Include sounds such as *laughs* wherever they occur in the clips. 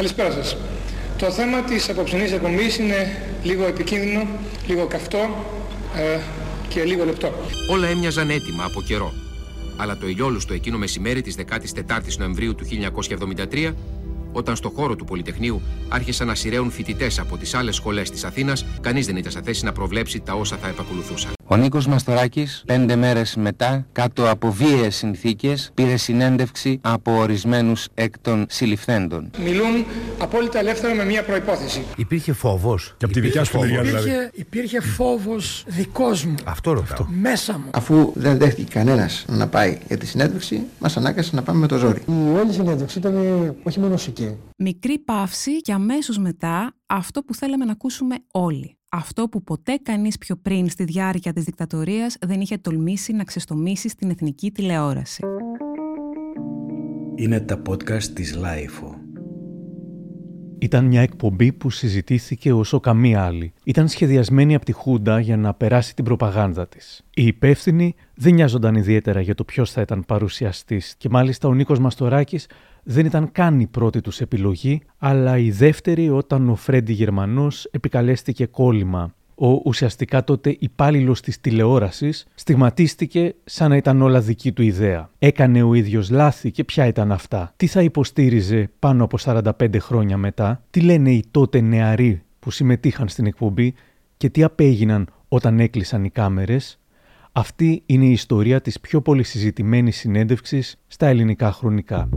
Καλησπέρα σας. Το θέμα της απόψινής εκπομπής είναι λίγο επικίνδυνο, λίγο καυτό ε, και λίγο λεπτό. Όλα έμοιαζαν έτοιμα από καιρό. Αλλά το ηλιόλουστο εκείνο μεσημέρι της 14ης Νοεμβρίου του 1973 όταν στο χώρο του Πολυτεχνείου άρχισαν να σειραίουν φοιτητές από τις άλλες σχολές της Αθήνας, κανείς δεν ήταν σε θέση να προβλέψει τα όσα θα επακολουθούσαν. Ο Νίκος Μαστοράκης πέντε μέρες μετά κάτω από βίαιες συνθήκες πήρε συνέντευξη από ορισμένους εκ των συλληφθέντων. Μιλούν απόλυτα ελεύθερα με μια προϋπόθεση. Υπήρχε φόβος. Και από τη δικιά σου μεριά δηλαδή. Υπήρχε, υπήρχε φόβος δικός μου. Αυτό ρωτάω. Μέσα μου. Αφού δεν δέχτηκε κανένας να πάει για τη συνέντευξη, μας ανάγκασε να πάμε με το ζόρι. Η όλη συνέντευξη ήταν ε, όχι μόνο σική. Μικρή παύση και αμέσως μετά αυτό που θέλαμε να ακούσουμε όλοι. Αυτό που ποτέ κανείς πιο πριν στη διάρκεια της δικτατορίας δεν είχε τολμήσει να ξεστομίσει στην εθνική τηλεόραση. Είναι τα podcast της LiFO. Ήταν μια εκπομπή που συζητήθηκε όσο καμία άλλη. Ήταν σχεδιασμένη από τη Χούντα για να περάσει την προπαγάνδα της. Οι υπεύθυνοι δεν νοιάζονταν ιδιαίτερα για το ποιος θα ήταν παρουσιαστής και μάλιστα ο Νίκος Μαστοράκης δεν ήταν καν η πρώτη τους επιλογή, αλλά η δεύτερη όταν ο Φρέντι Γερμανός επικαλέστηκε κώλυμα. Ο ουσιαστικά τότε υπάλληλος της τηλεόρασης στιγματίστηκε σαν να ήταν όλα δική του ιδέα. Έκανε ο ίδιος λάθη και ποια ήταν αυτά. Τι θα υποστήριζε πάνω από 45 χρόνια μετά, τι λένε οι τότε νεαροί που συμμετείχαν στην εκπομπή και τι απέγιναν όταν έκλεισαν οι κάμερες. Αυτή είναι η ιστορία της πιο πολύ συζητημένης συνέντευξης στα ελληνικά χρονικά.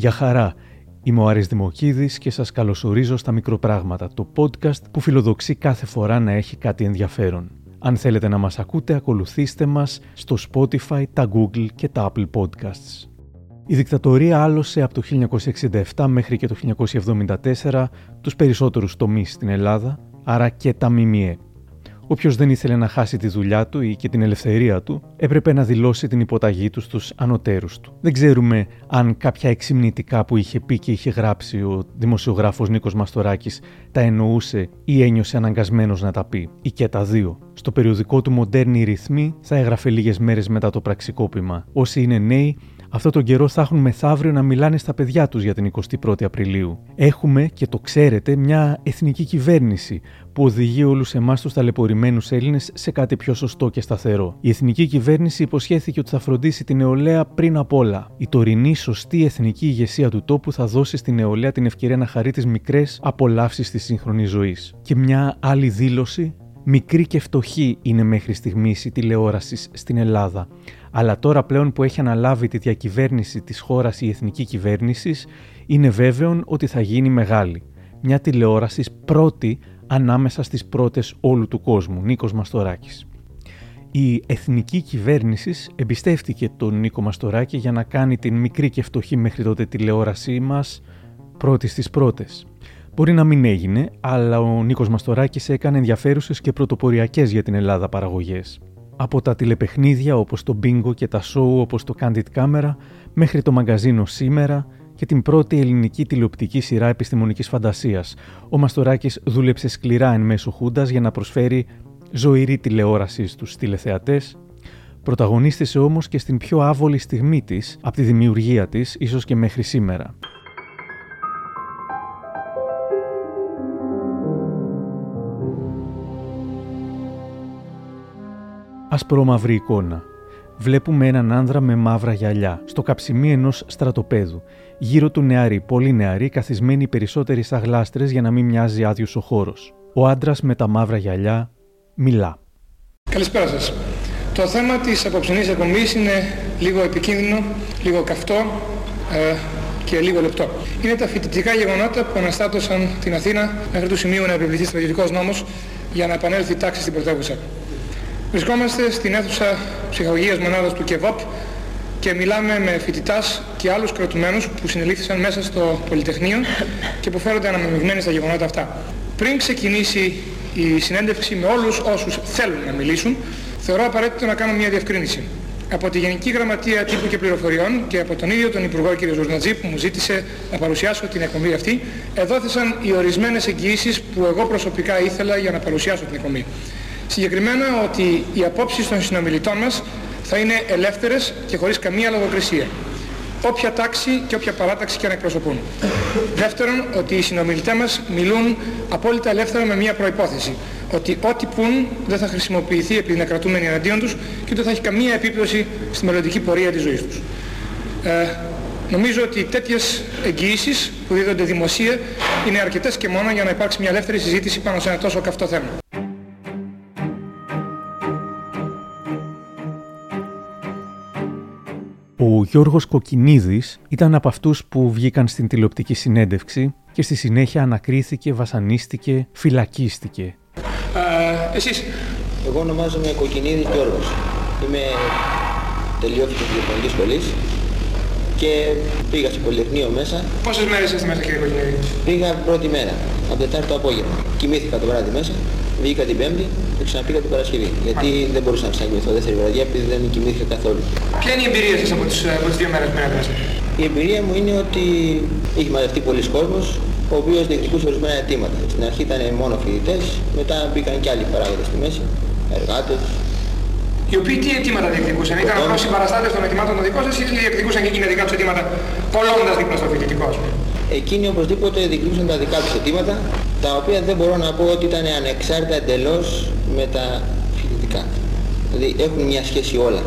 Γεια χαρά! Είμαι ο Άρης Δημοκίδης και σας καλωσορίζω στα Μικροπράγματα, το podcast που φιλοδοξεί κάθε φορά να έχει κάτι ενδιαφέρον. Αν θέλετε να μας ακούτε, ακολουθήστε μας στο Spotify, τα Google και τα Apple Podcasts. Η δικτατορία άλωσε από το 1967 μέχρι και το 1974 τους περισσότερους τομείς στην Ελλάδα, άρα και τα ΜΜΕ. Όποιος δεν ήθελε να χάσει τη δουλειά του ή και την ελευθερία του, έπρεπε να δηλώσει την υποταγή του στους ανωτέρους του. Δεν ξέρουμε αν κάποια εξυμνητικά που είχε πει και είχε γράψει ο δημοσιογράφος Νίκος Μαστοράκης τα εννοούσε ή ένιωσε αναγκασμένος να τα πει, ή και τα δύο. Στο περιοδικό του Μοντέρνη Ρυθμή θα έγραφε λίγες μέρες μετά το πραξικόπημα. Όσοι είναι νέοι αυτό τον καιρό θα έχουν μεθαύριο να μιλάνε στα παιδιά τους για την 21η Απριλίου. Έχουμε, και το ξέρετε, μια εθνική κυβέρνηση που οδηγεί όλους εμάς τους ταλαιπωρημένους Έλληνες σε κάτι πιο σωστό και σταθερό. Η εθνική κυβέρνηση υποσχέθηκε ότι θα φροντίσει την νεολαία πριν απ' όλα. Η τωρινή σωστή εθνική ηγεσία του τόπου θα δώσει στην νεολαία την ευκαιρία να χαρεί τις μικρές απολαύσεις της σύγχρονης ζωής. Και μια άλλη δήλωση Μικρή και φτωχή είναι μέχρι στιγμής η τηλεόραση στην Ελλάδα. Αλλά τώρα πλέον που έχει αναλάβει τη διακυβέρνηση της χώρας η εθνική κυβέρνηση, είναι βέβαιο ότι θα γίνει μεγάλη. Μια τηλεόραση πρώτη ανάμεσα στις πρώτες όλου του κόσμου, Νίκος Μαστοράκης. Η εθνική κυβέρνηση εμπιστεύτηκε τον Νίκο Μαστοράκη για να κάνει την μικρή και φτωχή μέχρι τότε τηλεόρασή μας πρώτης στις πρώτες. Μπορεί να μην έγινε, αλλά ο Νίκος Μαστοράκης έκανε ενδιαφέρουσες και πρωτοποριακές για την Ελλάδα παραγωγές. Από τα τηλεπαιχνίδια όπως το Bingo και τα show όπως το Candid Camera μέχρι το μαγκαζίνο Σήμερα και την πρώτη ελληνική τηλεοπτική σειρά επιστημονικής φαντασίας. Ο Μαστοράκης δούλεψε σκληρά εν μέσω Χούντας για να προσφέρει ζωηρή τηλεόραση στους τηλεθεατές, πρωταγωνίστησε όμως και στην πιο άβολη στιγμή της, από τη δημιουργία της, ίσως και μέχρι σήμερα. Ασπρόμαυρη εικόνα. Βλέπουμε έναν άνδρα με μαύρα γυαλιά, στο καψιμί ενός στρατοπέδου. Γύρω του νεαροί, πολύ νεαροί, καθισμένοι περισσότεροι σαν γλάστρες για να μην μοιάζει άδειος ο χώρος. Ο άντρας με τα μαύρα γυαλιά μιλά. Καλησπέρα σας. Το θέμα της απόψινή εκπομπής είναι λίγο επικίνδυνο, λίγο καυτό ε, και λίγο λεπτό. Είναι τα φοιτητικά γεγονότα που αναστάτωσαν την Αθήνα μέχρι του σημείου να επιβληθεί στρατιωτικός νόμος για να επανέλθει η τάξη στην πρωτεύουσα. Βρισκόμαστε στην αίθουσα ψυχαγωγίας μονάδας του ΚΕΒΟΠ και μιλάμε με φοιτητάς και άλλους κρατουμένους που συνελήφθησαν μέσα στο Πολυτεχνείο και που φέρονται αναμειγμένοι στα γεγονότα αυτά. Πριν ξεκινήσει η συνέντευξη με όλους όσους θέλουν να μιλήσουν, θεωρώ απαραίτητο να κάνω μια διευκρίνηση. Από τη Γενική Γραμματεία Τύπου και Πληροφοριών και από τον ίδιο τον Υπουργό κ. Ζουρνατζή που μου ζήτησε να παρουσιάσω την εκπομπή αυτή, εδόθησαν οι ορισμένες εγγυήσεις που εγώ προσωπικά ήθελα για να παρουσιάσω την εκπομπή. Συγκεκριμένα ότι οι απόψεις των συνομιλητών μας θα είναι ελεύθερες και χωρίς καμία λογοκρισία. Όποια τάξη και όποια παράταξη και να εκπροσωπούν. Δεύτερον, ότι οι συνομιλητές μας μιλούν απόλυτα ελεύθερα με μία προϋπόθεση. Ότι ό,τι πούν δεν θα χρησιμοποιηθεί επειδή είναι κρατούμενοι εναντίον τους και δεν θα έχει καμία επίπτωση στη μελλοντική πορεία της ζωής τους. Ε, νομίζω ότι τέτοιες εγγυήσεις που δίδονται δημοσία είναι αρκετές και μόνο για να υπάρξει μια ελεύθερη συζήτηση πάνω σε ένα τόσο καυτό θέμα. Ο Γιώργος Κοκκινίδης ήταν από αυτούς που βγήκαν στην τηλεοπτική συνέντευξη και στη συνέχεια ανακρίθηκε, βασανίστηκε, φυλακίστηκε. Ε, εσείς. Εγώ ονομάζομαι Κοκκινίδης Γιώργος. Είμαι τελειώθηκε της διεθνικής σχολής και πήγα στο Πολυτεχνείο μέσα. Πόσες μέρες είστε μέσα κύριε Κοκκινίδη; Πήγα πρώτη μέρα, από Τετάρτη το απόγευμα. Κοιμήθηκα το βράδυ μέσα, βγήκα την Πέμπτη και ξαναπήγα την Παρασκευή. Γιατί δεν μπορούσα να ξαναγυμηθώ δεύτερη βραδιά επειδή δεν κοιμήθηκα καθόλου. Ποια είναι η εμπειρία σας από τις, από τις δύο μέρες που μένετε μέσα. Η εμπειρία μου είναι ότι είχε μαζευτεί πολλοί κόσμος, ο οποίος διεκδικούσε ορισμένα αιτήματα. Στην αρχή ήταν μόνο φοιτητές, μετά μπήκαν και άλλοι παράγοντες στη μέση, εργάτες, οι οποίοι τι αιτήματα διεκδικούσαν, ήταν απλώς συμπαραστάτες των αιτημάτων των δικών σας ή διεκδικούσαν και εκείνα δικά τους αιτήματα κολλώντας δίπλα στο φοιτητικό ας πούμε; Εκείνοι οπωσδήποτε διεκδικούσαν τα δικά τους αιτήματα, τα οποία δεν μπορώ να πω ότι ήταν ανεξάρτητα εντελώς με τα φοιτητικά. Δηλαδή έχουν μια σχέση όλα,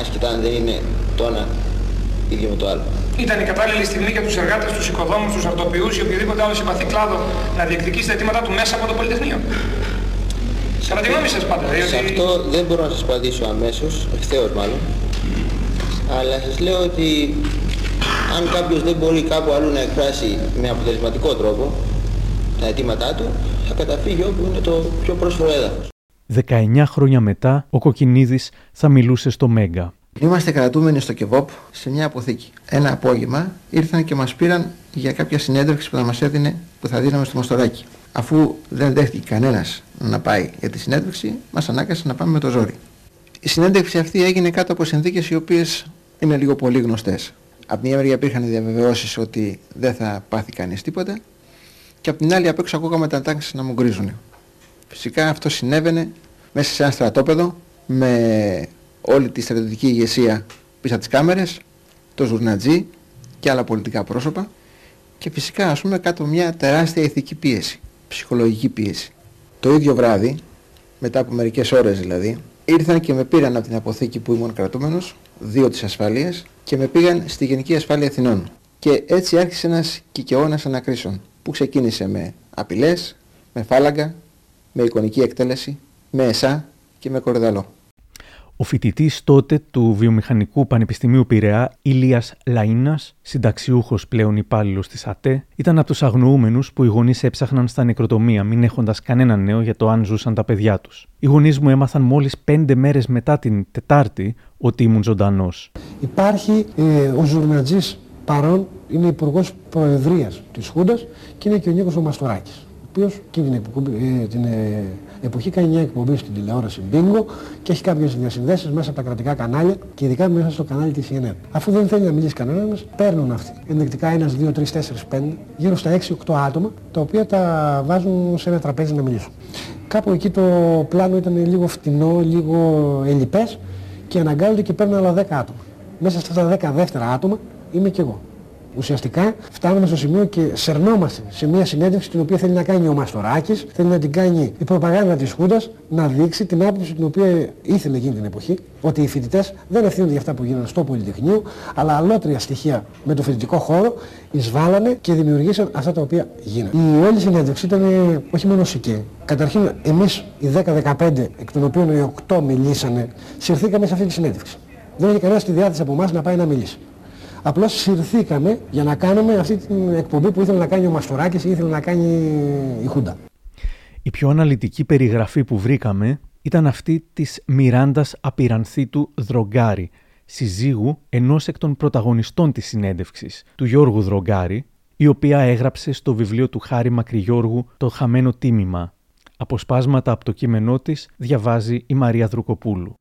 άσχετα αν δεν είναι το ένα ίδιο με το άλλο. Ήταν η κατάλληλη στιγμή για τους εργάτες, τους οικοδόμους, τους αρτοποιούς ή οποιοδήποτε άλλο συμπαθή κλάδο να διεκδικήσει τα αιτήματά του μέσα από το Πολυτεχνείο. Κατά τη γνώμη σας πάντα. Σε αυτό δεν μπορώ να σας απαντήσω αμέσως, ευθέως μάλλον. Αλλά σας λέω ότι αν κάποιος δεν μπορεί κάπου αλλού να εκφράσει με αποτελεσματικό τρόπο τα αιτήματά του, θα καταφύγει όπου είναι το πιο πρόσφορο έδαφος. 19 χρόνια μετά, ο Κοκκινίδης θα μιλούσε στο Μέγκα. Είμαστε κρατούμενοι στο ΚΕΒΟΠ σε μια αποθήκη. Ένα απόγευμα ήρθαν και μας πήραν για κάποια συνέντευξη που θα μας έδινε, που θα δίναμε στο Μαστοράκι. Αφού δεν δέχτηκε κανένας να πάει για τη συνέντευξη, μας ανάγκασε να πάμε με το ζόρι. Η συνέντευξη αυτή έγινε κάτω από συνθήκες οι οποίες είναι λίγο πολύ γνωστές. Από μια μεριά υπήρχαν διαβεβαιώσεις ότι δεν θα πάθει κανείς τίποτα και από την άλλη απ' έξω ακούγαμε τα τάξεις να μου γκρίζουν. Φυσικά αυτό συνέβαινε μέσα σε ένα στρατόπεδο με όλη τη στρατιωτική ηγεσία πίσω από τις κάμερες, το Ζουρνατζή και άλλα πολιτικά πρόσωπα και φυσικά ας πούμε κάτω μια τεράστια ηθική πίεση, ψυχολογική πίεση. Το ίδιο βράδυ, μετά από μερικές ώρες δηλαδή, ήρθαν και με πήραν από την αποθήκη που ήμουν κρατούμενος, δύο της ασφαλείας, και με πήγαν στη Γενική Ασφάλεια Αθηνών. Και έτσι άρχισε ένας κικαιώνας ανακρίσεων, που ξεκίνησε με απειλές, με φάλαγγα, με εικονική εκτέλεση, με εσά και με κορδαλό. Ο φοιτητής τότε του Βιομηχανικού Πανεπιστημίου Πειραιά, Ηλίας Λαΐνα, συνταξιούχος πλέον υπάλληλος της ΑΤΕ, ήταν από τους αγνοούμενους που οι γονείς έψαχναν στα νεκροτομία, μην έχοντας κανένα νέο για το αν ζούσαν τα παιδιά τους. Οι γονείς μου έμαθαν μόλις πέντε μέρες μετά την Τετάρτη ότι ήμουν ζωντανός. Υπάρχει ε, ο Ζουρνατζή παρόν, είναι υπουργός Προεδρίας της Χούντας και είναι και ο Νίκος Μαστοράκη οποίος εκείνη την, ε, την ε, εποχή κάνει μια εκπομπή στην τηλεόραση Bingo και έχει κάποιες διασυνδέσεις μέσα από τα κρατικά κανάλια και ειδικά μέσα στο κανάλι της CNN. Αφού δεν θέλει να μιλήσει κανένας, παίρνουν αυτοί. Ενδεικτικά ένας, δύο, τρεις, τέσσερις, πέντε, γύρω στα 6-8 άτομα, τα οποία τα βάζουν σε ένα τραπέζι να μιλήσουν. Κάπου εκεί το πλάνο ήταν λίγο φτηνό, λίγο ελλειπές και αναγκάζονται και παίρνουν άλλα 10 άτομα. Μέσα στα 10 δεύτερα άτομα είμαι και εγώ. Ουσιαστικά φτάνουμε στο σημείο και σερνόμαστε σε μια συνέντευξη την οποία θέλει να κάνει ο Μαστοράκης, θέλει να την κάνει η προπαγάνδα της Χούντας, να δείξει την άποψη την οποία ήθελε εκείνη την εποχή, ότι οι φοιτητές δεν ευθύνονται για αυτά που γίνανε στο Πολυτεχνείο, αλλά αλότρια στοιχεία με το φοιτητικό χώρο εισβάλλανε και δημιουργήσαν αυτά τα οποία γίνανε. Η όλη συνέντευξη ήταν όχι μόνο σικέ. Καταρχήν εμείς οι 10-15, εκ των οποίων οι 8 μιλήσανε, συρθήκαμε σε αυτή τη συνέντευξη. Δεν είχε κανένας τη διάθεση από εμάς να πάει να μιλήσει. Απλώς συρθήκαμε για να κάνουμε αυτή την εκπομπή που ήθελε να κάνει ο Μαστοράκης ή ήθελε να κάνει η Χούντα. Η πιο αναλυτική περιγραφή που βρήκαμε ήταν αυτή της Μιράντας Απειρανθήτου Δρογκάρη, συζύγου ενός εκ των πρωταγωνιστών της συνέντευξης, του Γιώργου Δρογκάρη, η οποία έγραψε στο βιβλίο του Χάρη Μακρυγιώργου «Το χαμένο τίμημα». Αποσπάσματα από το κείμενό της διαβάζει η Μαρία Δρουκοπούλου.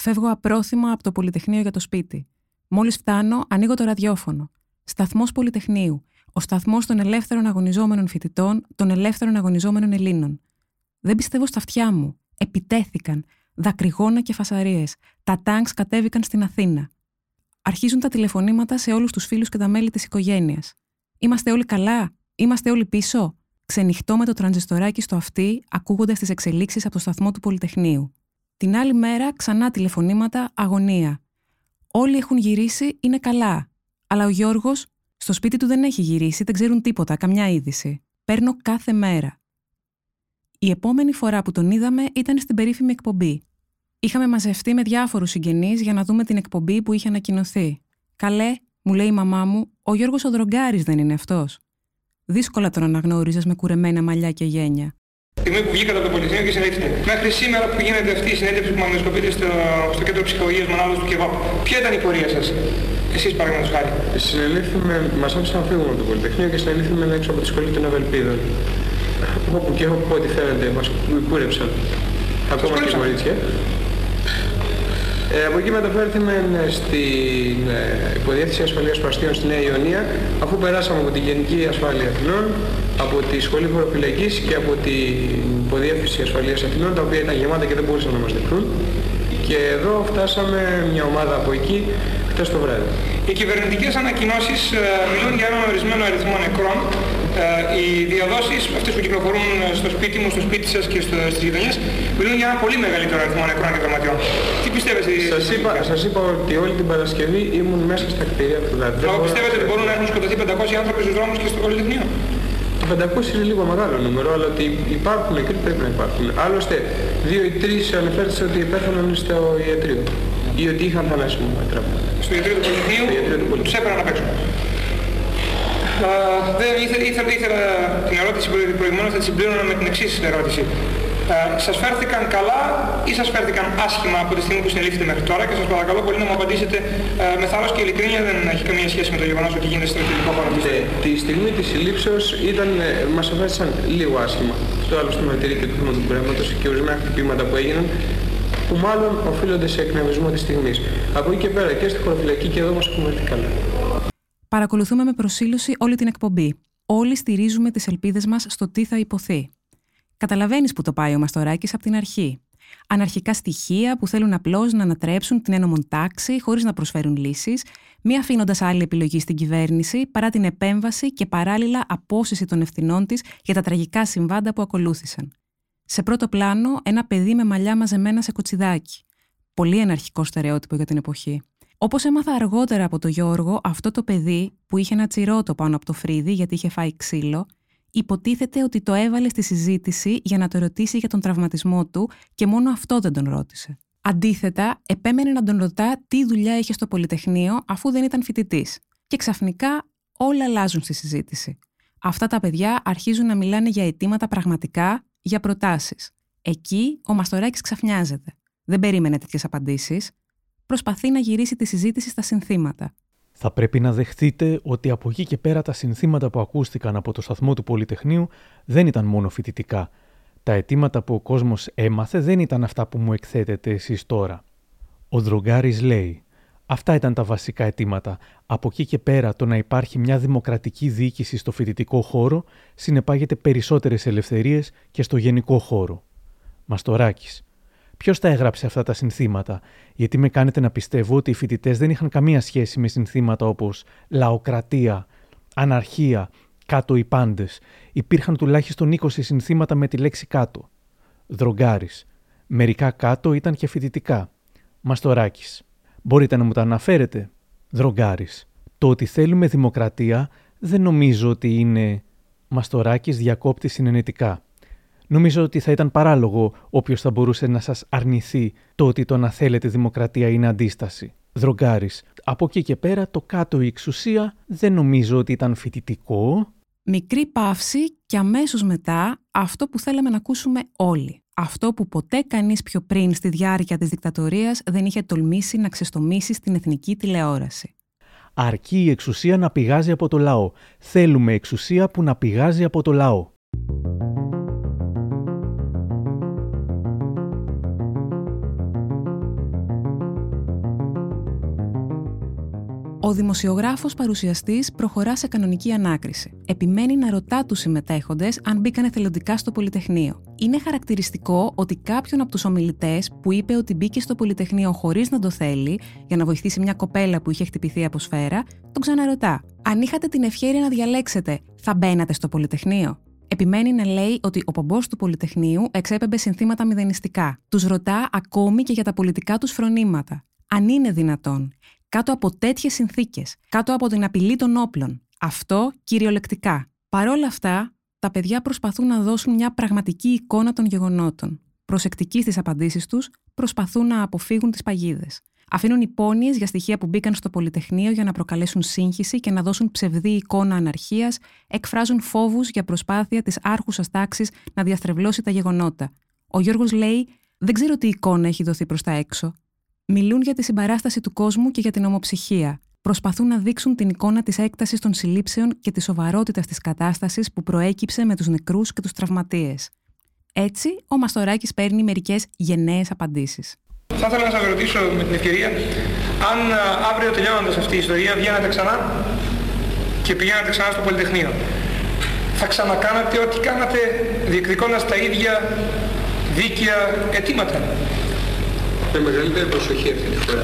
Φεύγω απρόθυμα από το Πολυτεχνείο για το σπίτι. Μόλις φτάνω, ανοίγω το ραδιόφωνο. Σταθμός Πολυτεχνείου. Ο σταθμός των ελεύθερων αγωνιζόμενων φοιτητών, των ελεύθερων αγωνιζόμενων Ελλήνων. Δεν πιστεύω στα αυτιά μου. Επιτέθηκαν. δακρυγόνα και φασαρίες. Τα τάγκς κατέβηκαν στην Αθήνα. Αρχίζουν τα τηλεφωνήματα σε όλους τους φίλους και τα μέλη της οικογένειας. Είμαστε όλοι καλά, είμαστε όλοι πίσω; Ξενυχτώ με το τρανζιστοράκι στο αυτί, ακούγοντας τις εξελίξεις από το σταθμό του Πολυτεχνείου. Την άλλη μέρα ξανά τηλεφωνήματα, αγωνία. Όλοι έχουν γυρίσει, είναι καλά. Αλλά ο Γιώργος στο σπίτι του δεν έχει γυρίσει, δεν ξέρουν τίποτα, καμιά είδηση. Παίρνω κάθε μέρα. Η επόμενη φορά που τον είδαμε ήταν στην περίφημη εκπομπή. Είχαμε μαζευτεί με διάφορους συγγενείς για να δούμε την εκπομπή που είχε ανακοινωθεί. Καλέ, μου λέει η μαμά μου, ο Γιώργος Οδρογκάρη δεν είναι αυτός. Δύσκολα τον αναγνώριζες με κουρεμένα μαλλιά και γένια. Τη στιγμή που βγήκατε από το Πολυτεχνείο και συνέχιστε. Μέχρι σήμερα που γίνεται αυτή η συνέντευξη που μαγνητοσκοπείτε στο, στο κέντρο ψυχολογίας μονάδος του ΚΕΒΑΠ, ποια ήταν η πορεία σας, εσείς παραδείγματος χάρη; Συνελήφθημε, μας άφησαν να φύγουμε από το Πολυτεχνείο και συνελήφθημε έξω από τη σχολή των Ευελπίδων. Όπου και έχω πω ό,τι θέλετε, μας κούρεψαν. Ακόμα και κορίτσια. Ε, από εκεί μεταφέρθημε ε, στην ε, Υποδιεύθυνση Ασφαλείας Παστίων στη Νέα Ιωνία, αφού περάσαμε από την Γενική Ασφάλεια Αθηνών, από τη Σχολή Χωροφυλακής και από την Υποδιεύθυνση Ασφαλείας Αθηνών, τα οποία ήταν γεμάτα και δεν μπορούσαν να μας δεχτούν. Και εδώ φτάσαμε μια ομάδα από εκεί χτες το βράδυ. Οι κυβερνητικές ανακοινώσεις ε, μιλούν για έναν ορισμένο αριθμό νεκρών. Ε, οι διαδόσεις, αυτές που κυκλοφορούν στο σπίτι μου, στο σπίτι σας και στο, στις γειτονιές, μιλούν για ένα πολύ μεγαλύτερο αριθμό νεκρών και δραματιών. Τι πιστεύετε σας είπα, σας είπα ότι όλη την Παρασκευή ήμουν μέσα στα κτίρια του ΔΑΤ. Αλλά πιστεύετε ότι μπορούν να έχουν σκοτωθεί 500 άνθρωποι στους δρόμους και στο Πολυτεχνείο; Το 500 είναι λίγο μεγάλο νούμερο, αλλά ότι υπάρχουν εκεί πρέπει να υπάρχουν. Άλλωστε, δύο ή τρεις αναφέρθησαν ότι πέθαναν στο ιατρείο ή ότι είχαν θανάσιμο τραύμα. Στο ιατρείο του Πολυτεχνείου τους έπαιρναν απ' έξω. Δεν ήθελα, ήθελα, ήθελα την ερώτηση προηγουμένως, θα τη συμπλήρωνα με την εξής ερώτηση. Ε, σας φέρθηκαν καλά ή σας φέρθηκαν άσχημα από τη στιγμή που συνελήφθητε μέχρι τώρα και σας παρακαλώ πολύ να μου απαντήσετε ε, με θάρρος και ειλικρίνεια δεν έχει καμία σχέση με το γεγονός ότι γίνεται στο ιδιωτικό χώρο. Ε, τη στιγμή της συλλήψεως ήταν, ε, μας αφέστησαν λίγο άσχημα. Στο άλλο στο μαρτυρί και του θύμα του πρέματος και ορισμένα χτυπήματα που έγιναν που μάλλον οφείλονται σε εκνευρισμό της στιγμής. Από εκεί και πέρα και στη χωροφυλακή και εδώ μας έχουμε έρθει καλά. Παρακολουθούμε με προσήλωση όλη την εκπομπή. Όλοι στηρίζουμε τις ελπίδες μας στο τι θα υποθεί. Καταλαβαίνεις που το πάει ο Μαστοράκης από την αρχή. Αναρχικά στοιχεία που θέλουν απλώς να ανατρέψουν την ένωμον τάξη χωρίς να προσφέρουν λύσεις, μη αφήνοντας άλλη επιλογή στην κυβέρνηση παρά την επέμβαση και παράλληλα απόσυση των ευθυνών της για τα τραγικά συμβάντα που ακολούθησαν. Σε πρώτο πλάνο, ένα παιδί με μαλλιά μαζεμένα σε κοτσιδάκι. Πολύ αναρχικό στερεότυπο για την εποχή. Όπως έμαθα αργότερα από τον Γιώργο, αυτό το παιδί που είχε ένα τσιρότο πάνω από το φρύδι γιατί είχε φάει ξύλο, υποτίθεται ότι το έβαλε στη συζήτηση για να το ρωτήσει για τον τραυματισμό του και μόνο αυτό δεν τον ρώτησε. Αντίθετα, επέμενε να τον ρωτά τι δουλειά είχε στο Πολυτεχνείο αφού δεν ήταν φοιτητής. Και ξαφνικά όλα αλλάζουν στη συζήτηση. Αυτά τα παιδιά αρχίζουν να μιλάνε για αιτήματα πραγματικά, για προτάσεις. Εκεί ο Μαστοράκης ξαφνιάζεται. Δεν περίμενε τέτοιες απαντήσεις. Προσπαθεί να γυρίσει τη συζήτηση στα συνθήματα. Θα πρέπει να δεχτείτε ότι από εκεί και πέρα τα συνθήματα που ακούστηκαν από το σταθμό του Πολυτεχνείου δεν ήταν μόνο φοιτητικά. Τα αιτήματα που ο κόσμος έμαθε δεν ήταν αυτά που μου εκθέτετε εσείς τώρα. Ο Δρογκάρης λέει Αυτά ήταν τα βασικά αιτήματα. Από εκεί και πέρα το να υπάρχει μια δημοκρατική διοίκηση στο φοιτητικό χώρο συνεπάγεται περισσότερες ελευθερίες και στο γενικό χώρο. Μαστοράκης. Ποιος τα έγραψε αυτά τα συνθήματα, γιατί με κάνετε να πιστεύω ότι οι φοιτητές δεν είχαν καμία σχέση με συνθήματα όπως λαοκρατία, αναρχία, κάτω οι πάντες. Υπήρχαν τουλάχιστον 20 συνθήματα με τη λέξη κάτω. Δρογκάρη. Μερικά κάτω ήταν και φοιτητικά. Μαστοράκης. Μπορείτε να μου τα αναφέρετε; Δρογκάρη. Το ότι θέλουμε δημοκρατία δεν νομίζω ότι είναι. Μαστοράκης διακόπτη συνενετικά. Νομίζω ότι θα ήταν παράλογο όποιος θα μπορούσε να σας αρνηθεί το ότι το να θέλετε δημοκρατία είναι αντίσταση. Δρογκάρη. Από εκεί και πέρα το κάτω η εξουσία δεν νομίζω ότι ήταν φοιτητικό. Μικρή παύση και αμέσως μετά αυτό που θέλαμε να ακούσουμε όλοι. Αυτό που ποτέ κανείς πιο πριν στη διάρκεια της δικτατορίας δεν είχε τολμήσει να ξεστομίσει στην εθνική τηλεόραση. Αρκεί η εξουσία να πηγάζει από το λαό. Θέλουμε εξουσία που να πηγάζει από το λαό. Δημοσιογράφος παρουσιαστής προχωρά σε κανονική ανάκριση. Επιμένει να ρωτά τους συμμετέχοντες αν μπήκαν εθελοντικά στο Πολυτεχνείο. Είναι χαρακτηριστικό ότι κάποιον από τους ομιλητές που είπε ότι μπήκε στο Πολυτεχνείο χωρίς να το θέλει, για να βοηθήσει μια κοπέλα που είχε χτυπηθεί από σφαίρα, τον ξαναρωτά. Αν είχατε την ευχαίρεια να διαλέξετε, θα μπαίνατε στο Πολυτεχνείο; Επιμένει να λέει ότι ο πομπός του Πολυτεχνείου εξέπεμπε συνθήματα μηδενιστικά. Τους ρωτά ακόμη και για τα πολιτικά τους φρονήματα. Αν είναι δυνατόν κάτω από τέτοιες συνθήκες, κάτω από την απειλή των όπλων. Αυτό κυριολεκτικά. Παρόλα αυτά, τα παιδιά προσπαθούν να δώσουν μια πραγματική εικόνα των γεγονότων. Προσεκτικοί στις απαντήσεις τους, προσπαθούν να αποφύγουν τις παγίδες. Αφήνουν υπόνοιες για στοιχεία που μπήκαν στο Πολυτεχνείο για να προκαλέσουν σύγχυση και να δώσουν ψευδή εικόνα αναρχίας, εκφράζουν φόβους για προσπάθεια της άρχουσας τάξης να διαστρεβλώσει τα γεγονότα. Ο Γιώργος λέει «Δεν ξέρω τι εικόνα έχει δοθεί προς τα έξω. Μιλούν για τη συμπαράσταση του κόσμου και για την ομοψυχία. Προσπαθούν να δείξουν την εικόνα της έκτασης των συλλήψεων και της σοβαρότητας της κατάστασης που προέκυψε με τους νεκρούς και τους τραυματίες. Έτσι, ο Μαστοράκης παίρνει μερικές γενναίες απαντήσεις. Θα ήθελα να σας ρωτήσω με την ευκαιρία, αν αύριο τελειώνοντας αυτή η ιστορία βγαίνατε ξανά και πηγαίνατε ξανά στο Πολυτεχνείο, θα ξανακάνατε ό,τι κάνατε διεκδικώντας τα ίδια δίκαια αιτήματα με μεγαλύτερη προσοχή αυτή τη φορά.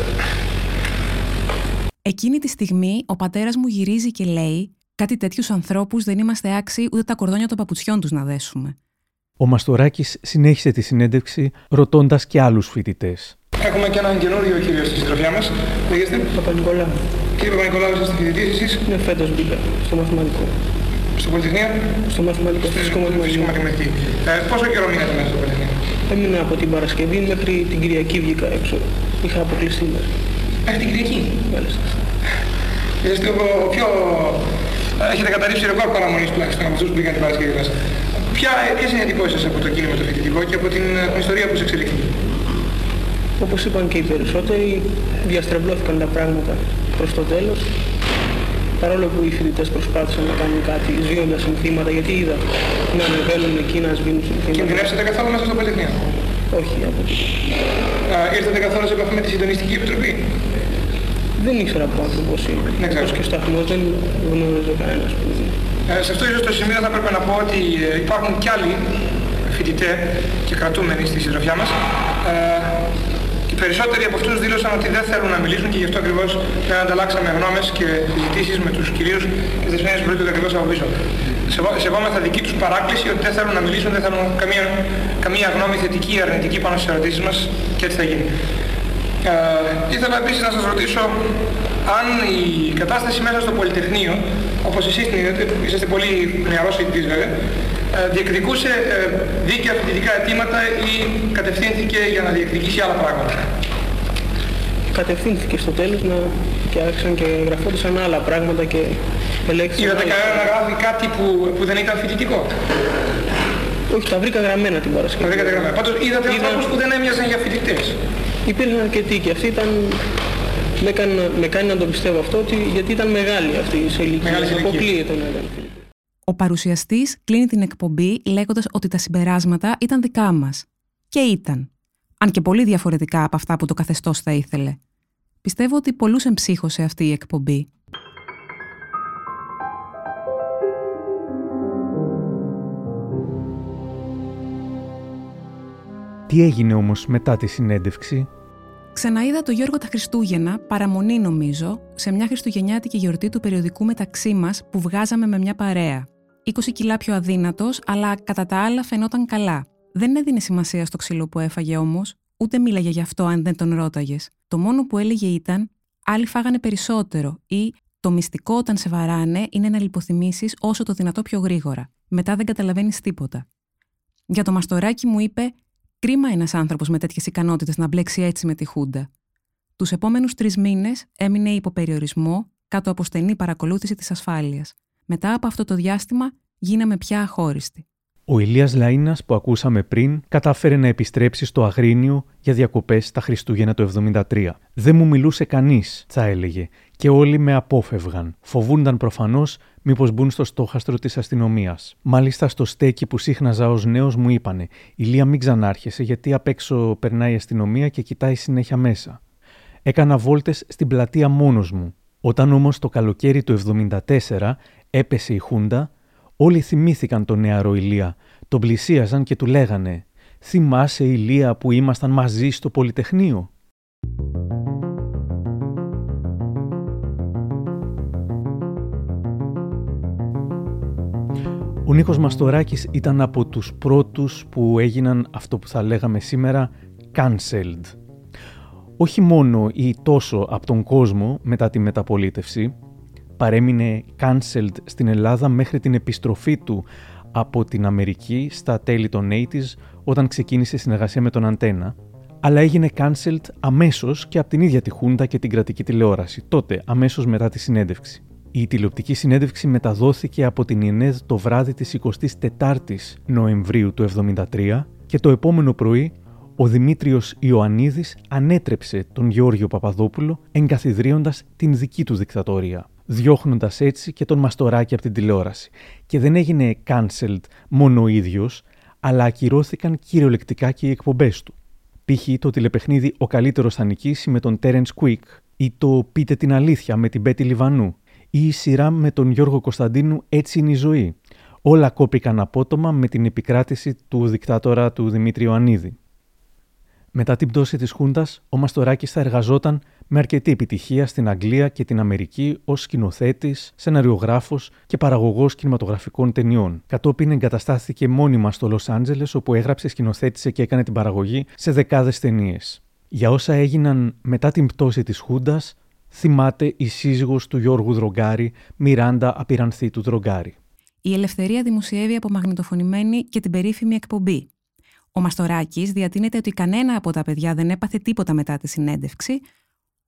Εκείνη τη στιγμή ο πατέρας μου γυρίζει και λέει «Κάτι τέτοιους ανθρώπους δεν είμαστε άξιοι ούτε τα κορδόνια των παπουτσιών τους να δέσουμε». Ο Μαστοράκης συνέχισε τη συνέντευξη ρωτώντας και άλλους φοιτητές. Έχουμε και έναν καινούριο κύριο στη συντροφιά μας. Λέγεστε; Παπα-Νικολάου. Κύριε Παπα-Νικολάου, είστε φοιτητής εσείς; Ναι, φέτος μπήκα στο μαθηματικό. Στο Πολυτεχνείο; Στο μαθηματικό, στο φυσικό μαθηματικό. Ε, πόσο καιρό μείνατε μέσα στο Πολυτεχνείο; Έμεινα από την Παρασκευή μέχρι την Κυριακή βγήκα έξω. Είχα αποκλειστεί μέσα. Μέχρι την Κυριακή; Μάλιστα. Είστε ο πιο... Έχετε καταρρύψει ρεκόρ παραμονής τουλάχιστον από αυτούς που πήγαν την Παρασκευή μέσα. Ποια, ποιες είναι οι εντυπώσεις σας από το κίνημα το φοιτητικό και από την, την ιστορία που σε εξελίχθηκε; Όπως είπαν και οι περισσότεροι, διαστρεβλώθηκαν τα πράγματα προς το τέλος. Παρόλο που οι φοιτητές προσπάθησαν να κάνουν κάτι σβήνοντας συνθήματα, γιατί είδα να ανεβαίνουν εκεί να σβήνουν συνθήματα. Κινδυνεύσατε καθόλου μέσα στο Πολυτεχνείο; Όχι, από Ήρθατε καθόλου σε επαφή με τη Συντονιστική Επιτροπή; Δεν ήξερα που άνθρωπος είναι. Δεν ξέρω. και σταθμός δεν γνώριζε κανένας που είναι. Ε, σε αυτό ίσως το σημείο θα πρέπει να πω ότι ε, υπάρχουν κι άλλοι φοιτητέ και κρατούμενοι στη συντροφιά μας ε, οι περισσότεροι από αυτούς δήλωσαν ότι δεν θέλουν να μιλήσουν και γι' αυτό ακριβώς δεν ανταλλάξαμε γνώμες και συζητήσεις με τους κυρίους και τις που βρίσκονται ακριβώς από πίσω. Σεβόμεθα δική τους παράκληση ότι δεν θέλουν να μιλήσουν, δεν θέλουν καμία, καμία γνώμη θετική ή αρνητική πάνω στις ερωτήσεις μας και έτσι θα γίνει. Ε, ήθελα επίσης να σας ρωτήσω αν η κατάσταση μέσα στο Πολυτεχνείο, όπως εσείς την είδατε, είσαστε πολύ νεαρός φοιτητής βέβαια, ε, διεκδικούσε ε, δίκαια φοιτητικά αιτήματα ή κατευθύνθηκε για να διεκδικήσει άλλα πράγματα; Κατευθύνθηκε στο τέλος να... και άρχισαν και γραφόντουσαν άλλα πράγματα και ελέγξαν... Είδατε κανένα να γράφει κάτι που, που δεν ήταν φοιτητικό; Όχι, τα βρήκα γραμμένα την Παρασκευή. Τα βρήκατε γραμμένα. Πάντως είδατε Είδα... ανθρώπους που δεν έμοιαζαν για φοιτητές. Υπήρχαν αρκετοί και αυτοί ήταν με κάνει, με κάνει να το πιστεύω αυτό ότι, γιατί ήταν μεγάλη αυτή η σε ηλικία. Αποκλείεται να ήταν. Ο παρουσιαστής κλείνει την εκπομπή λέγοντας ότι τα συμπεράσματα ήταν δικά μας. Και ήταν. Αν και πολύ διαφορετικά από αυτά που το καθεστώς θα ήθελε. Πιστεύω ότι πολλούς εμψύχωσε αυτή η εκπομπή. Τι έγινε όμως μετά τη συνέντευξη; Ξαναείδα το Γιώργο τα Χριστούγεννα, παραμονή νομίζω, σε μια χριστουγεννιάτικη γιορτή του περιοδικού μεταξύ μας που βγάζαμε με μια παρέα. 20 κιλά πιο αδύνατος, αλλά κατά τα άλλα φαινόταν καλά. Δεν έδινε σημασία στο ξύλο που έφαγε όμως, ούτε μίλαγε γι' αυτό αν δεν τον ρώταγες. Το μόνο που έλεγε ήταν: Άλλοι φάγανε περισσότερο ή το μυστικό όταν σε βαράνε είναι να λιποθυμήσεις όσο το δυνατό πιο γρήγορα. Μετά δεν καταλαβαίνεις τίποτα. Για το μαστοράκι μου είπε: Κρίμα ένας άνθρωπος με τέτοιες ικανότητες να μπλέξει έτσι με τη Χούντα. Τους επόμενους τρεις μήνες έμεινε υπό περιορισμό κάτω από στενή παρακολούθηση της ασφάλειας. Μετά από αυτό το διάστημα γίναμε πια αχώριστοι. Ο Ηλίας Λαΐνας που ακούσαμε πριν κατάφερε να επιστρέψει στο Αγρίνιο για διακοπές τα Χριστούγεννα του 73. Δεν μου μιλούσε κανείς, τσα έλεγε, και όλοι με απόφευγαν. Φοβούνταν προφανώς μήπως μπουν στο στόχαστρο της αστυνομίας. Μάλιστα στο στέκι που σύχναζα ως νέος μου είπανε «Ηλία μην ξανάρχεσαι γιατί απ' έξω περνάει η αστυνομία και κοιτάει συνέχεια μέσα». Έκανα βόλτες στην πλατεία μόνος μου. Όταν όμως το καλοκαίρι του 1974 έπεσε η Χούντα, όλοι θυμήθηκαν τον νεαρό Ηλία, τον πλησίαζαν και του λέγανε «Θυμάσαι Ηλία που ήμασταν μαζί στο Πολυτεχνείο» Ο Νίκος Μαστοράκης ήταν από τους πρώτους που έγιναν αυτό που θα λέγαμε σήμερα cancelled. Όχι μόνο ή τόσο από τον κόσμο μετά τη μεταπολίτευση, παρέμεινε cancelled στην Ελλάδα μέχρι την επιστροφή του από την Αμερική στα τέλη των 80s όταν ξεκίνησε συνεργασία με τον Αντένα, αλλά έγινε cancelled αμέσως και από την ίδια τη Χούντα και την κρατική τηλεόραση, τότε αμέσως μετά τη συνέντευξη. Η τηλεοπτική συνέντευξη μεταδόθηκε από την ΙΕΝΕΔ το βράδυ της 24ης Νοεμβρίου του 1973 και το επόμενο πρωί ο Δημήτριος Ιωαννίδης ανέτρεψε τον Γιώργιο Παπαδόπουλο εγκαθιδρύοντας την δική του δικτατορία, διώχνοντας έτσι και τον Μαστοράκη από την τηλεόραση. Και δεν έγινε cancelled μόνο ο ίδιος, αλλά ακυρώθηκαν κυριολεκτικά και οι εκπομπές του. Π.χ. το τηλεπαιχνίδι «Ο καλύτερος θα νικήσει» με τον Terence Quick ή το «Πείτε την αλήθεια» με την Πέτη Λιβανού ή η σειρά με τον Γιώργο Κωνσταντίνου «Έτσι είναι η ζωή». Όλα κόπηκαν απότομα με την επικράτηση του δικτάτορα του Δημήτρη Ιωαννίδη. Μετά την πτώση της Χούντας, ο Μαστοράκης θα εργαζόταν με αρκετή επιτυχία στην Αγγλία και την Αμερική ως σκηνοθέτης, σεναριογράφο και παραγωγός κινηματογραφικών ταινιών. Κατόπιν εγκαταστάθηκε μόνιμα στο Λος Άντζελες, όπου έγραψε, σκηνοθέτησε και έκανε την παραγωγή σε δεκάδες ταινίες. Για όσα έγιναν μετά την πτώση της Χούντας, θυμάται η σύζυγος του Γιώργου Δρογκάρη, Μιράντα Απειρανθή του Δρογκάρη. Η Ελευθερία δημοσιεύει απομαγνητοφωνημένη και την περίφημη εκπομπή. Ο Μαστοράκης διατείνεται ότι κανένα από τα παιδιά δεν έπαθε τίποτα μετά τη συνέντευξη.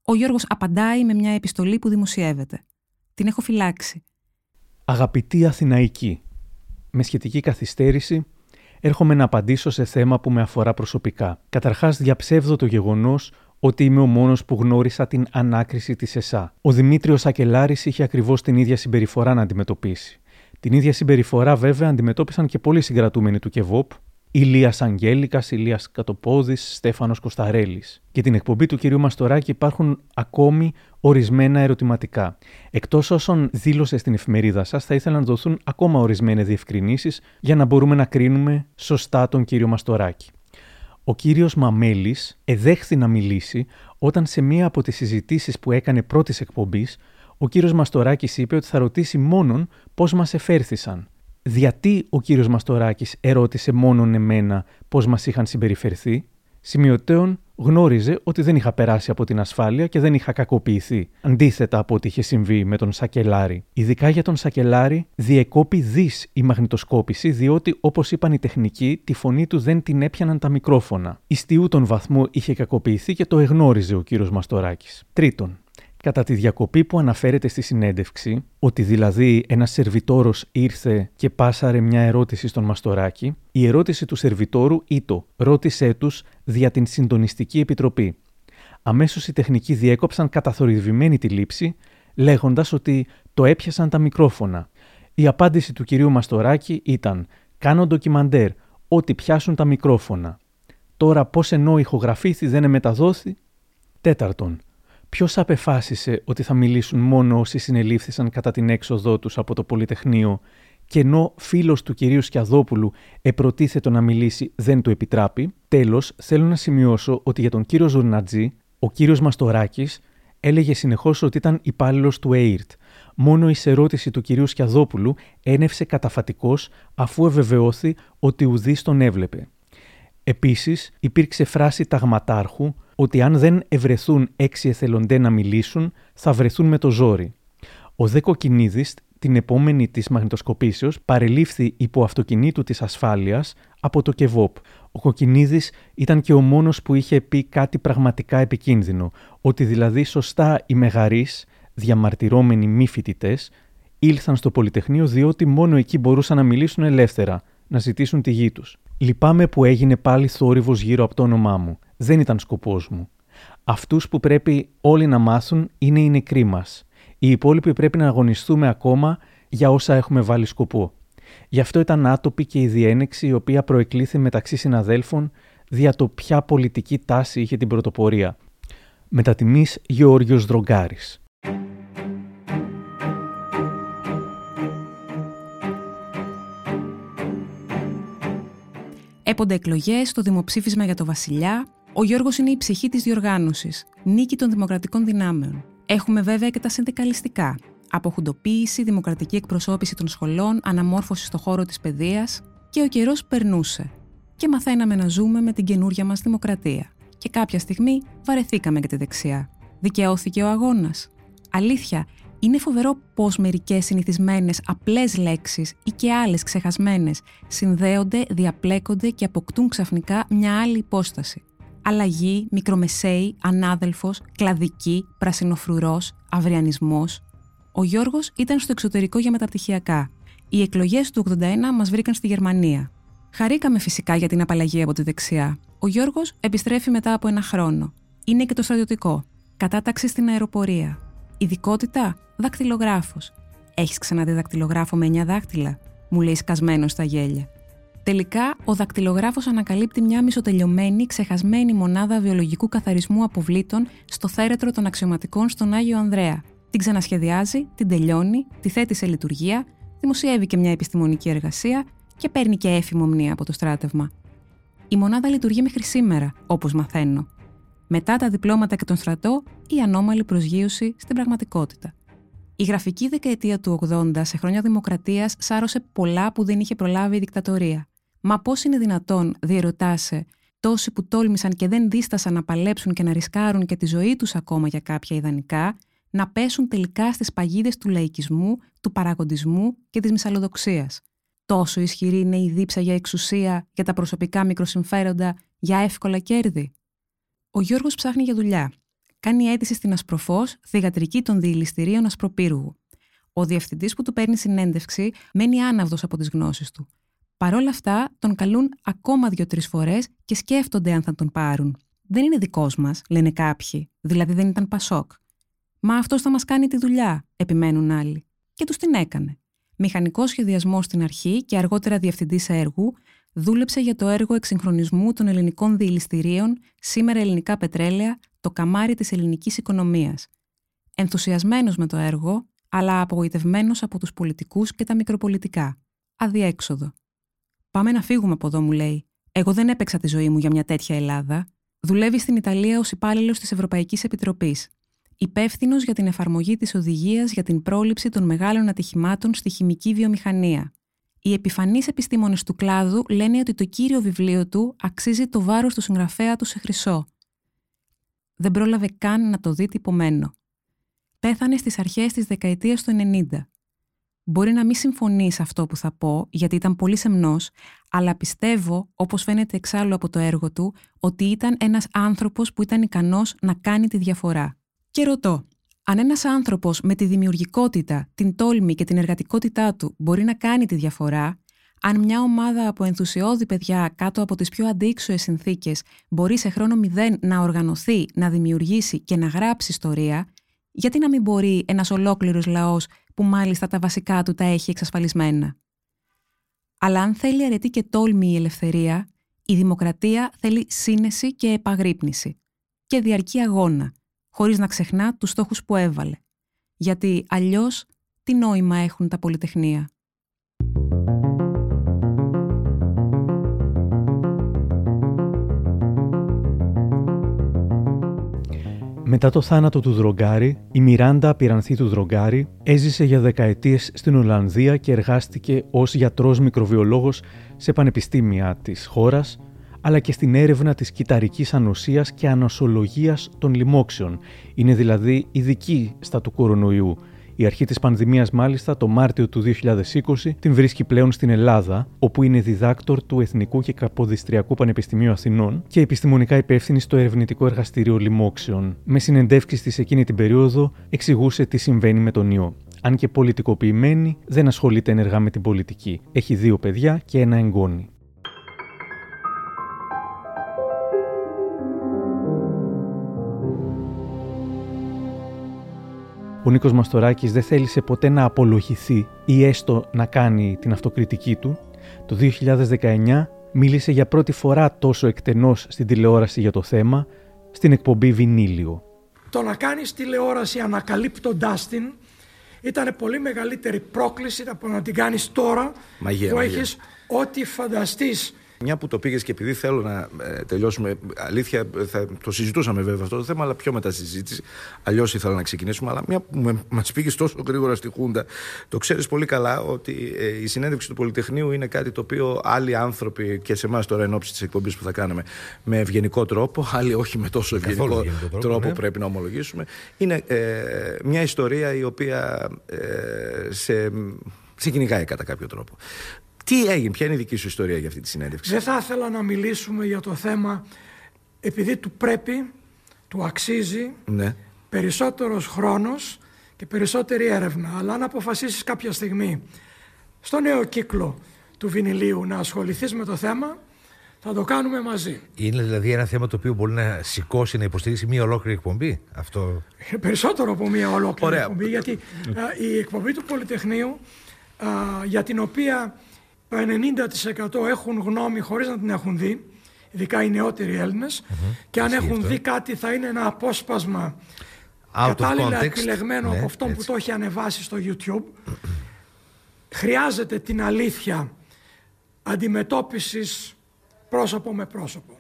Ο Γιώργος απαντάει με μια επιστολή που δημοσιεύεται. Την έχω φυλάξει. Αγαπητή Αθηναϊκή, με σχετική καθυστέρηση έρχομαι να απαντήσω σε θέμα που με αφορά προσωπικά. Καταρχάς διαψεύδω το γεγονός ότι είμαι ο μόνος που γνώρισα την ανάκριση της ΕΣΑ. Ο Δημήτριος Ακελάρης είχε ακριβώς την ίδια συμπεριφορά να αντιμετωπίσει. Την ίδια συμπεριφορά, βέβαια, αντιμετώπισαν και πολλοί συγκρατούμενοι του ΚΕΒΟΠ, Ηλίας Αγγέλικας, Ηλίας Κατοπόδης, Στέφανος Κοσταρέλη. Και την εκπομπή του κυρίου Μαστοράκη υπάρχουν ακόμη ορισμένα ερωτηματικά. Εκτός όσων δήλωσε στην εφημερίδα σας, θα ήθελα να δοθούν ακόμα ορισμένες διευκρινήσεις για να μπορούμε να κρίνουμε σωστά τον κύριο Μαστοράκη. Ο κύριος Μαμέλης εδέχθη να μιλήσει όταν σε μία από τις συζητήσεις που έκανε πρώτης εκπομπής, ο κύριος Μαστοράκης είπε ότι θα ρωτήσει μόνον πώς μας εφέρθησαν. Γιατί ο κύριος Μαστοράκης ερώτησε μόνον εμένα πώς μας είχαν συμπεριφερθεί, σημειωτέων γνώριζε ότι δεν είχα περάσει από την ασφάλεια και δεν είχα κακοποιηθεί, αντίθετα από ό,τι είχε συμβεί με τον Σακελάρη. Ειδικά για τον Σακελάρη, διεκόπη δις η μαγνητοσκόπηση, διότι, όπως είπαν οι τεχνικοί, τη φωνή του δεν την έπιαναν τα μικρόφωνα. Ιστιού τον βαθμό είχε κακοποιηθεί και το εγνώριζε ο κύριος Μαστοράκης. Τρίτον, κατά τη διακοπή που αναφέρεται στη συνέντευξη, ότι δηλαδή ένας σερβιτόρος ήρθε και πάσαρε μια ερώτηση στον Μαστοράκη, η ερώτηση του σερβιτόρου ήτο «Ρώτησέ τους δια την συντονιστική επιτροπή». Αμέσως οι τεχνικοί διέκοψαν καταθορυβημένη τη λήψη, λέγοντας ότι το έπιασαν τα μικρόφωνα. Η απάντηση του κυρίου Μαστοράκη ήταν «Κάνω ντοκιμαντέρ, ό,τι πιάσουν τα μικρόφωνα». Τώρα πώς ενώ ηχογραφήθη δεν μεταδόθη. Τέταρτον, Ποιος απεφάσισε ότι θα μιλήσουν μόνο όσοι συνελήφθησαν κατά την έξοδό τους από το Πολυτεχνείο και ενώ φίλος του κυρίου Σκιαδόπουλου επροτίθετο να μιλήσει δεν του επιτράπει; Τέλος, θέλω να σημειώσω ότι για τον κύριο Ζουρνατζή, ο κύριος Μαστοράκης έλεγε συνεχώς ότι ήταν υπάλληλος του ΕΙΡΤ. Μόνο η ερώτηση του κυρίου Σκιαδόπουλου ένευσε καταφατικός αφού ευεβαιώθη ότι ουδής τον έβλεπε. Επίσης, υπήρξε φράση ταγματάρχου ότι αν δεν ευρεθούν έξι εθελοντέ να μιλήσουν, θα βρεθούν με το ζόρι. Ο Δε Κοκκινίδης, την επόμενη της μαγνητοσκοπήσεως, παρελήφθη υπό αυτοκινήτου της ασφάλειας από το ΚΕΒΟΠ. Ο Κοκκινίδης ήταν και ο μόνος που είχε πει κάτι πραγματικά επικίνδυνο, ότι δηλαδή σωστά οι μεγαρείς, διαμαρτυρόμενοι μη φοιτητές, ήλθαν στο Πολυτεχνείο διότι μόνο εκεί μπορούσαν να μιλήσουν ελεύθερα, να ζητήσουν τη γη τους. Λυπάμαι που έγινε πάλι θόρυβος γύρω από το όνομά μου δεν ήταν σκοπός μου. Αυτούς που πρέπει όλοι να μάθουν είναι οι νεκροί μας. Οι υπόλοιποι πρέπει να αγωνιστούμε ακόμα για όσα έχουμε βάλει σκοπό. Γι' αυτό ήταν άτοπη και η διένεξη η οποία προεκλήθη μεταξύ συναδέλφων δια το ποια πολιτική τάση είχε την πρωτοπορία. Μετατιμή Γεώργιος Δρογκάρης. Έπονται εκλογές στο δημοψήφισμα για το βασιλιά ο Γιώργος είναι η ψυχή της διοργάνωσης, νίκη των δημοκρατικών δυνάμεων. Έχουμε βέβαια και τα συνδικαλιστικά. Αποχουντοποίηση, δημοκρατική εκπροσώπηση των σχολών, αναμόρφωση στο χώρο της παιδείας. Και ο καιρός περνούσε. Και μαθαίναμε να ζούμε με την καινούρια μας δημοκρατία. Και κάποια στιγμή βαρεθήκαμε και τη δεξιά. Δικαιώθηκε ο αγώνας. Αλήθεια, είναι φοβερό πώς μερικές συνηθισμένες απλές λέξεις ή και άλλες ξεχασμένες συνδέονται, διαπλέκονται και αποκτούν ξαφνικά μια άλλη υπόσταση. Αλλαγή, μικρομεσαίη, ανάδελφος, κλαδική, πρασινοφρουρός, αυριανισμός. Ο Γιώργος ήταν στο εξωτερικό για μεταπτυχιακά. Οι εκλογές του 81 μας βρήκαν στη Γερμανία. Χαρήκαμε φυσικά για την απαλλαγή από τη δεξιά. Ο Γιώργος επιστρέφει μετά από ένα χρόνο. Είναι και το στρατιωτικό. Κατάταξη στην αεροπορία. Ειδικότητα, δακτυλογράφος. Έχεις ξαναδεί δακτυλογράφο με 9 δάχτυλα, μου λέει σκασμένος στα γέλια. Τελικά, ο δακτυλογράφος ανακαλύπτει μια μισοτελειωμένη, ξεχασμένη μονάδα βιολογικού καθαρισμού αποβλήτων στο θέρετρο των αξιωματικών στον Άγιο Ανδρέα. Την ξανασχεδιάζει, την τελειώνει, τη θέτει σε λειτουργία, δημοσιεύει και μια επιστημονική εργασία και παίρνει και έφημο μνήμα από το στράτευμα. Η μονάδα λειτουργεί μέχρι σήμερα, όπως μαθαίνω. Μετά τα διπλώματα και τον στρατό, η ανώμαλη προσγείωση στην πραγματικότητα. Η γραφική δεκαετία του 80 σε χρόνια δημοκρατίας σάρωσε πολλά που δεν είχε προλάβει η δικτατορία. Μα πώς είναι δυνατόν, διερωτάσαι, τόσοι που τόλμησαν και δεν δίστασαν να παλέψουν και να ρισκάρουν και τη ζωή τους ακόμα για κάποια ιδανικά, να πέσουν τελικά στις παγίδες του λαϊκισμού, του παραγοντισμού και της μυσαλλοδοξίας. Τόσο ισχυρή είναι η δίψα για εξουσία, για τα προσωπικά μικροσυμφέροντα, για εύκολα κέρδη. Ο Γιώργος ψάχνει για δουλειά. Κάνει αίτηση στην Ασπροφός, θηγατρική των διηληστηρίων Ασπροπύργου. Ο διευθυντής που του παίρνει συνέντευξη μένει άναυδος από τις γνώσεις του. Παρ' όλα αυτά, τον καλούν ακόμα δύο-τρει φορές και σκέφτονται αν θα τον πάρουν. Δεν είναι δικός μας, λένε κάποιοι, δηλαδή δεν ήταν Πασόκ. Μα αυτός θα μας κάνει τη δουλειά, επιμένουν άλλοι. Και τους την έκανε. Μηχανικός σχεδιασμός στην αρχή και αργότερα διευθυντής έργου, δούλεψε για το έργο εξυγχρονισμού των ελληνικών διηληστηρίων, σήμερα ελληνικά πετρέλαια, το καμάρι της ελληνικής οικονομίας. Ενθουσιασμένος με το έργο, αλλά απογοητευμένος από τους πολιτικούς και τα μικροπολιτικά. Αδιέξοδο. Πάμε να φύγουμε από εδώ, μου λέει. Εγώ δεν έπαιξα τη ζωή μου για μια τέτοια Ελλάδα. Δουλεύει στην Ιταλία ως υπάλληλος της Ευρωπαϊκής Επιτροπής. Υπεύθυνος για την εφαρμογή της οδηγίας για την πρόληψη των μεγάλων ατυχημάτων στη χημική βιομηχανία. Οι επιφανείς επιστήμονες του κλάδου λένε ότι το κύριο βιβλίο του αξίζει το βάρος του συγγραφέα του σε χρυσό. Δεν πρόλαβε καν να το δει τυπωμένο. Πέθανε στις αρχές της δεκαετίας του 90. Μπορεί να μην συμφωνείς σε αυτό που θα πω, γιατί ήταν πολύ σεμνός, αλλά πιστεύω, όπως φαίνεται εξάλλου από το έργο του, ότι ήταν ένας άνθρωπος που ήταν ικανός να κάνει τη διαφορά. Και ρωτώ, αν ένας άνθρωπος με τη δημιουργικότητα, την τόλμη και την εργατικότητά του μπορεί να κάνει τη διαφορά, αν μια ομάδα από ενθουσιώδη παιδιά κάτω από τις πιο αντίξωες συνθήκες μπορεί σε χρόνο μηδέν να οργανωθεί, να δημιουργήσει και να γράψει ιστορία, γιατί να μην μπορεί ένας ολόκληρος λαός που μάλιστα τα βασικά του τα έχει εξασφαλισμένα; Αλλά αν θέλει αρετή και τόλμη η ελευθερία, η δημοκρατία θέλει σύνεση και επαγρύπνηση και διαρκή αγώνα, χωρίς να ξεχνά τους στόχους που έβαλε. Γιατί αλλιώς τι νόημα έχουν τα πολυτεχνία; Μετά το θάνατο του Δρογκάρη, η Μιράντα Πυρανθή του Δρογκάρη έζησε για δεκαετίες στην Ολλανδία και εργάστηκε ως γιατρός μικροβιολόγος σε πανεπιστήμια της χώρας, αλλά και στην έρευνα της κυταρικής ανοσίας και ανοσολογίας των λοιμόξεων. Είναι δηλαδή ειδική στα του κορονοϊού. Η αρχή της πανδημίας μάλιστα το Μάρτιο του 2020 την βρίσκει πλέον στην Ελλάδα, όπου είναι διδάκτορ του Εθνικού και Καποδιστριακού Πανεπιστημίου Αθηνών και επιστημονικά υπεύθυνη στο Ερευνητικό Εργαστήριο Λοιμόξεων. Με συνεντεύξεις της εκείνη την περίοδο εξηγούσε τι συμβαίνει με τον ιό. Αν και πολιτικοποιημένη, δεν ασχολείται ενεργά με την πολιτική. Έχει δύο παιδιά και ένα εγγόνι. Ο Νίκος Μαστοράκης δεν θέλησε ποτέ να απολογηθεί ή έστω να κάνει την αυτοκριτική του. Το 2019 μίλησε για πρώτη φορά τόσο εκτενώς στην τηλεόραση για το θέμα, στην εκπομπή Βινίλιο. Το να κάνεις τηλεόραση ανακαλύπτοντάς την ήταν πολύ μεγαλύτερη πρόκληση από να την κάνεις τώρα μαγεία, που μαγεία. έχεις ό,τι φανταστείς Μια που το πήγες και επειδή θέλω να ε, τελειώσουμε, αλήθεια θα το συζητούσαμε βέβαια αυτό το θέμα, αλλά πιο μετά στη συζήτηση. Αλλιώς ήθελα να ξεκινήσουμε. Αλλά μια που μας πήγες τόσο γρήγορα στη Χούντα, το ξέρεις πολύ καλά ότι ε, η συνέντευξη του Πολυτεχνείου είναι κάτι το οποίο άλλοι άνθρωποι και σε εμάς τώρα εν ώψη της εκπομπής που θα κάνουμε με ευγενικό τρόπο, άλλοι όχι με τόσο ευγενικό τρόπο, τρόπο ναι. πρέπει να ομολογήσουμε. Είναι ε, μια ιστορία η οποία ε, σε, σε κυνηγάει κατά κάποιο τρόπο. Τι έγινε, ποια είναι η δική σου ιστορία για αυτή τη συνέντευξη; Δεν θα ήθελα να μιλήσουμε για το θέμα επειδή του πρέπει, του αξίζει ναι. περισσότερος χρόνος και περισσότερη έρευνα. Αλλά αν αποφασίσεις κάποια στιγμή στο νέο κύκλο του βινιλίου να ασχοληθείς με το θέμα, θα το κάνουμε μαζί. Είναι δηλαδή ένα θέμα το οποίο μπορεί να σηκώσει, να υποστηρίξει μία ολόκληρη εκπομπή; Αυτό... Ε, περισσότερο από μία ολόκληρη Ωραία. εκπομπή, γιατί η εκπομπή του Πολυτεχνείου, για την οποία το 90% έχουν γνώμη χωρίς να την έχουν δει, ειδικά οι νεότεροι Έλληνες, και αν έχουν δει κάτι θα είναι ένα απόσπασμα Out κατάλληλα επιλεγμένο ναι, από αυτόν που το έχει ανεβάσει στο YouTube. Χρειάζεται την αλήθεια αντιμετώπισης πρόσωπο με πρόσωπο.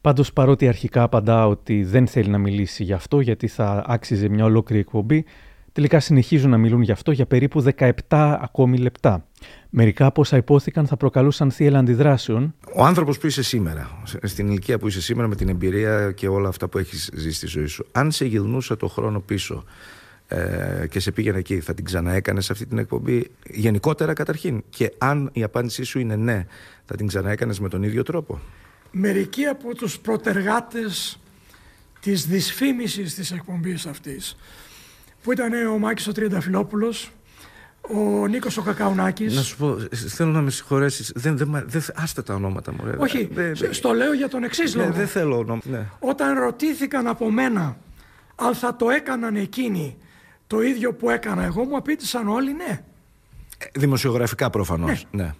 Πάντως, παρότι αρχικά απαντά ότι δεν θέλει να μιλήσει γι' αυτό, γιατί θα άξιζε μια ολόκληρη εκπομπή, τελικά συνεχίζουν να μιλούν γι' αυτό για περίπου 17 ακόμη λεπτά. Μερικά από όσα υπόθηκαν θα προκαλούσαν θύελα αντιδράσεων. Ο άνθρωπος που είσαι σήμερα, στην ηλικία που είσαι σήμερα, με την εμπειρία και όλα αυτά που έχεις ζήσει στη ζωή σου, αν σε γυρνούσε το χρόνο πίσω ε, και σε πήγαινε εκεί, θα την ξαναέκανες αυτή την εκπομπή; Γενικότερα καταρχήν. Και αν η απάντησή σου είναι ναι, θα την ξαναέκανες με τον ίδιο τρόπο; Μερικοί από τους προτεργάτες της δυσφήμισης της εκπομπής αυτής που ήταν ο Μάκης ο Τριανταφυλόπουλος, ο Νίκος ο Κακαουνάκης. Να σου πω, θέλω να με συγχωρέσεις, δεν, δεν, δεν, άστε τα ονόματα μου. Ρε. Όχι, στο λέω για τον εξής λόγο. Δεν θέλω ονόματα. Ναι. Όταν ρωτήθηκαν από μένα αν θα το έκαναν εκείνοι το ίδιο που έκανα εγώ, μου απίτησαν όλοι ναι. Ε, δημοσιογραφικά προφανώς, ναι. ναι.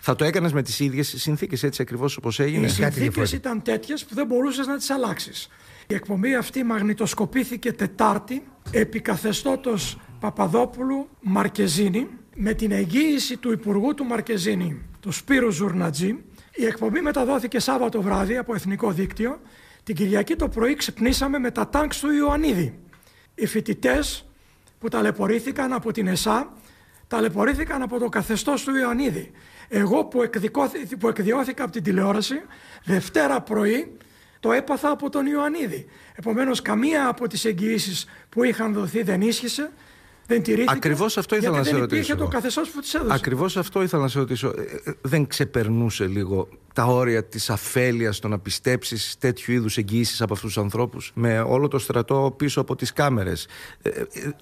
Θα το έκανες με τις ίδιες συνθήκες, έτσι ακριβώς όπως έγινε; Οι συνθήκες ήταν τέτοιες που δεν μπορούσες να τις αλλάξεις. Η εκπομπή αυτή μαγνητοσκοπήθηκε Τετάρτη επί καθεστώτος Παπαδόπουλου Μαρκεζίνη με την εγγύηση του Υπουργού του Μαρκεζίνη, του Σπύρου Ζουρνατζή. Η εκπομπή μεταδόθηκε Σάββατο βράδυ από Εθνικό Δίκτυο. Την Κυριακή το πρωί ξυπνήσαμε με τα τάγκς του Ιωαννίδη. Οι φοιτητές που ταλαιπωρήθηκαν από την ΕΣΑ ταλαιπωρήθηκαν από το καθεστώς του Ιωαννίδη. Εγώ που, που εκδιώθηκα από την τηλεόραση, Δευτέρα πρωί το έπαθα από τον Ιωαννίδη. Επομένως καμία από τις εγγυήσεις που είχαν δοθεί δεν ίσχυσε δεν τηρήθηκε. Ακριβώς αυτό ήθελα να σε ρωτήσω. Δεν υπήρχε το καθεστώς που τη έδωσε. Ακριβώς αυτό ήθελα να σε ρωτήσω. Ε, ε, δεν ξεπερνούσε λίγο τα όρια της αφέλειας το να πιστέψεις τέτοιου είδους εγγύησει από αυτούς τους ανθρώπους με όλο το στρατό πίσω από τις κάμερες; Ε,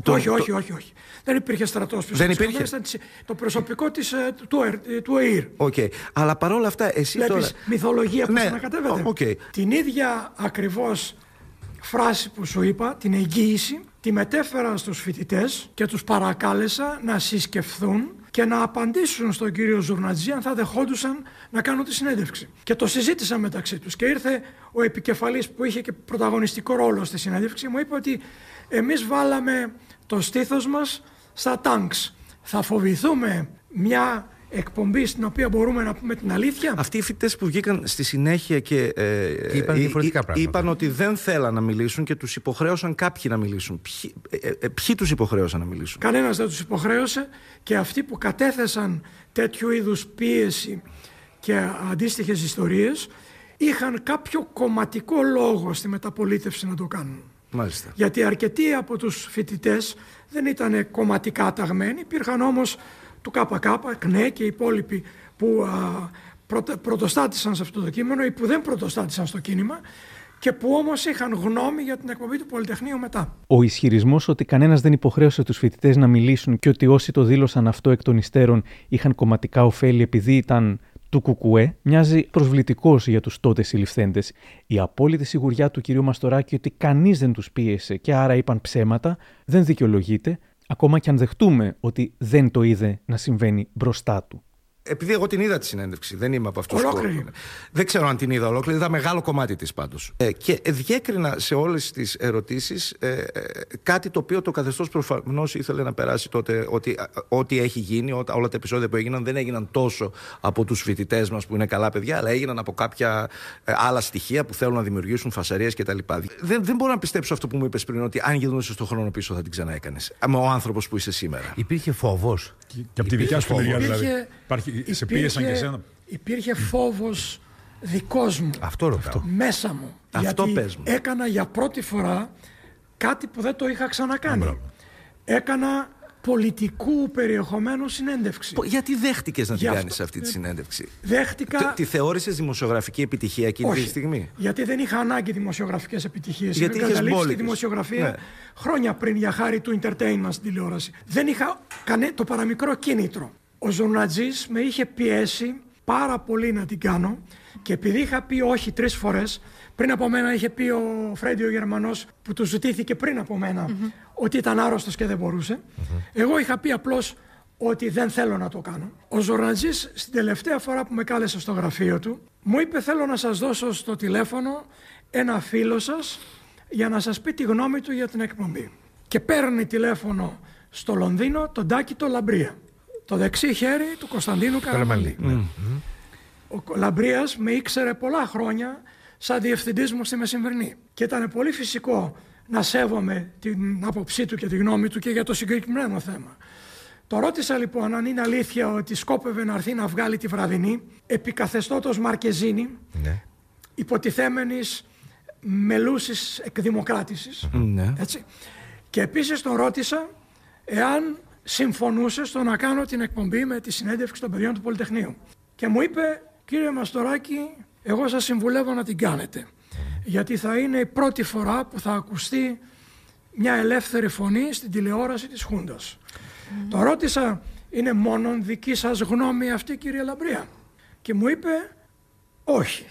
όχι, όχι, όχι, όχι. Δεν υπήρχε στρατός πίσω δεν υπήρχε; Κάμερες, το προσωπικό της, του, του ΕΙΡ. Okay. Αλλά παρόλα αυτά, εσύ Βλέπεις τώρα. μυθολογία που ναι. ανακατεύεται. Okay. Την ίδια ακριβώς φράση που σου είπα, την εγγύηση, τη μετέφερα στους φοιτητές και τους παρακάλεσα να συσκεφθούν και να απαντήσουν στον κύριο Ζουρνατζή αν θα δεχόντουσαν να κάνουν τη συνέντευξη. Και το συζήτησαν μεταξύ τους και ήρθε ο επικεφαλής που είχε και πρωταγωνιστικό ρόλο στη συνέντευξη μου είπε ότι εμείς βάλαμε το στήθος μας στα τάγκς. Θα φοβηθούμε μια εκπομπή στην οποία μπορούμε να πούμε την αλήθεια. Αυτοί οι φοιτητές που βγήκαν στη συνέχεια και, ε, είπαν, διαφορετικά πράγματα. είπαν ότι δεν θέλαν να μιλήσουν και τους υποχρέωσαν κάποιοι να μιλήσουν. Ποιοι, ε, ε, ποιοι τους υποχρέωσαν να μιλήσουν; Κανένας δεν τους υποχρέωσε και αυτοί που κατέθεσαν τέτοιου είδους πίεση και αντίστοιχες ιστορίες είχαν κάποιο κομματικό λόγο στη μεταπολίτευση να το κάνουν. Μάλιστα. Γιατί αρκετοί από τους φοιτητές δεν ήταν κομματικά ταγμένοι, υπήρχαν όμως του ΚΚ, ΚΝΕ και οι υπόλοιποι που α, πρωτοστάτησαν σε αυτό το κείμενο ή που δεν πρωτοστάτησαν στο κίνημα και που όμως είχαν γνώμη για την εκπομπή του Πολυτεχνείου μετά. Ο ισχυρισμός ότι κανένας δεν υποχρέωσε τους φοιτητές να μιλήσουν και ότι όσοι το δήλωσαν αυτό εκ των υστέρων είχαν κομματικά ωφέλη επειδή ήταν του Κουκουέ μοιάζει προσβλητικός για τους τότε συλληφθέντες. Η απόλυτη σιγουριά του κυρίου Μαστοράκη ότι κανείς δεν τους πίεσε και άρα είπαν ψέματα δεν δικαιολογείται, ακόμα και αν δεχτούμε ότι δεν το είδε να συμβαίνει μπροστά του. Επειδή εγώ την είδα τη συνέντευξη, δεν είμαι από αυτούς που. Ολόκληρη. Δεν ξέρω αν την είδα ολόκληρη, είδα μεγάλο κομμάτι της πάντως. Ε, και διέκρινα σε όλες τις ερωτήσεις ε, ε, κάτι το οποίο το καθεστώς προφανώς ήθελε να περάσει τότε ότι ό,τι έχει γίνει, ό, όλα τα επεισόδια που έγιναν δεν έγιναν τόσο από τους φοιτητές μας που είναι καλά παιδιά, αλλά έγιναν από κάποια ε, άλλα στοιχεία που θέλουν να δημιουργήσουν φασαρίες κτλ. Δεν, δεν μπορώ να πιστέψω αυτό που μου είπες πριν, ότι αν γινούσε στον χρόνο πίσω θα την ξαναέκανες. Με ο άνθρωπος που είσαι σήμερα. Υπήρχε φόβος. Και, και από τη δικιά σου μεριά δηλαδή. Υπάρχει, σε πίεσαν και εσένα. Υπήρχε φόβος δικός μου. Αυτό ρωτάω. Μέσα μου. Αυτό γιατί πες μου. έκανα για πρώτη φορά κάτι που δεν το είχα ξανακάνει. έκανα πολιτικού περιεχομένου συνέντευξη. Γιατί δέχτηκες να την Γι' κάνεις αυτό- αυτή τη συνέντευξη; Δέχτηκα. Τε- Τη θεώρησες δημοσιογραφική επιτυχία εκείνη Όχι. τη στιγμή; Γιατί δεν είχα ανάγκη δημοσιογραφικές επιτυχίες. Γιατί Είχα είχες καταλήξει τη μπόλικες. δημοσιογραφία Ναι. χρόνια πριν για χάρη του entertainment στην τηλεόραση. Δεν είχα κανέ, το παραμικρό κίνητρο. Ο Ζωνατζής με είχε πιέσει πάρα πολύ να την κάνω και επειδή είχα πει όχι τρεις φορές, πριν από μένα είχε πει ο Φρέντι ο Γερμανός που του ζητήθηκε πριν από μένα ότι ήταν άρρωστος και δεν μπορούσε. Εγώ είχα πει απλώς ότι δεν θέλω να το κάνω. Ο Ζορνατζής στην τελευταία φορά που με κάλεσε στο γραφείο του μου είπε θέλω να σας δώσω στο τηλέφωνο ένα φίλο σας για να σας πει τη γνώμη του για την εκπομπή. Και παίρνει τηλέφωνο στο Λονδίνο τον Τάκη το Λαμπρία. Το δεξί χέρι του Κωνσταντίνου Καραμαλή. Ο Λαμπρίας με ήξερε πολλά χρόνια σαν διευθυντής μου στη Μεσημβρινή. Και ήταν πολύ φυσικό να σέβομαι την άποψή του και τη γνώμη του και για το συγκεκριμένο θέμα. Το ρώτησα λοιπόν αν είναι αλήθεια ότι σκόπευε να έρθει να βγάλει τη βραδινή επί καθεστώτος Μαρκεζίνη, Ναι. υποτιθέμενης μελούσης εκδημοκράτησης. Ναι. Έτσι. Και επίσης τον ρώτησα εάν συμφωνούσε στο να κάνω την εκπομπή με τη συνέντευξη των παιδιών του Πολυτεχνείου. Και μου είπε, κύριε Μαστοράκη, εγώ σας συμβουλεύω να την κάνετε. Γιατί θα είναι η πρώτη φορά που θα ακουστεί μια ελεύθερη φωνή στην τηλεόραση της Χούντας. Το ρώτησα, είναι μόνον δική σας γνώμη αυτή κύριε Λαμπρία; Και μου είπε, όχι.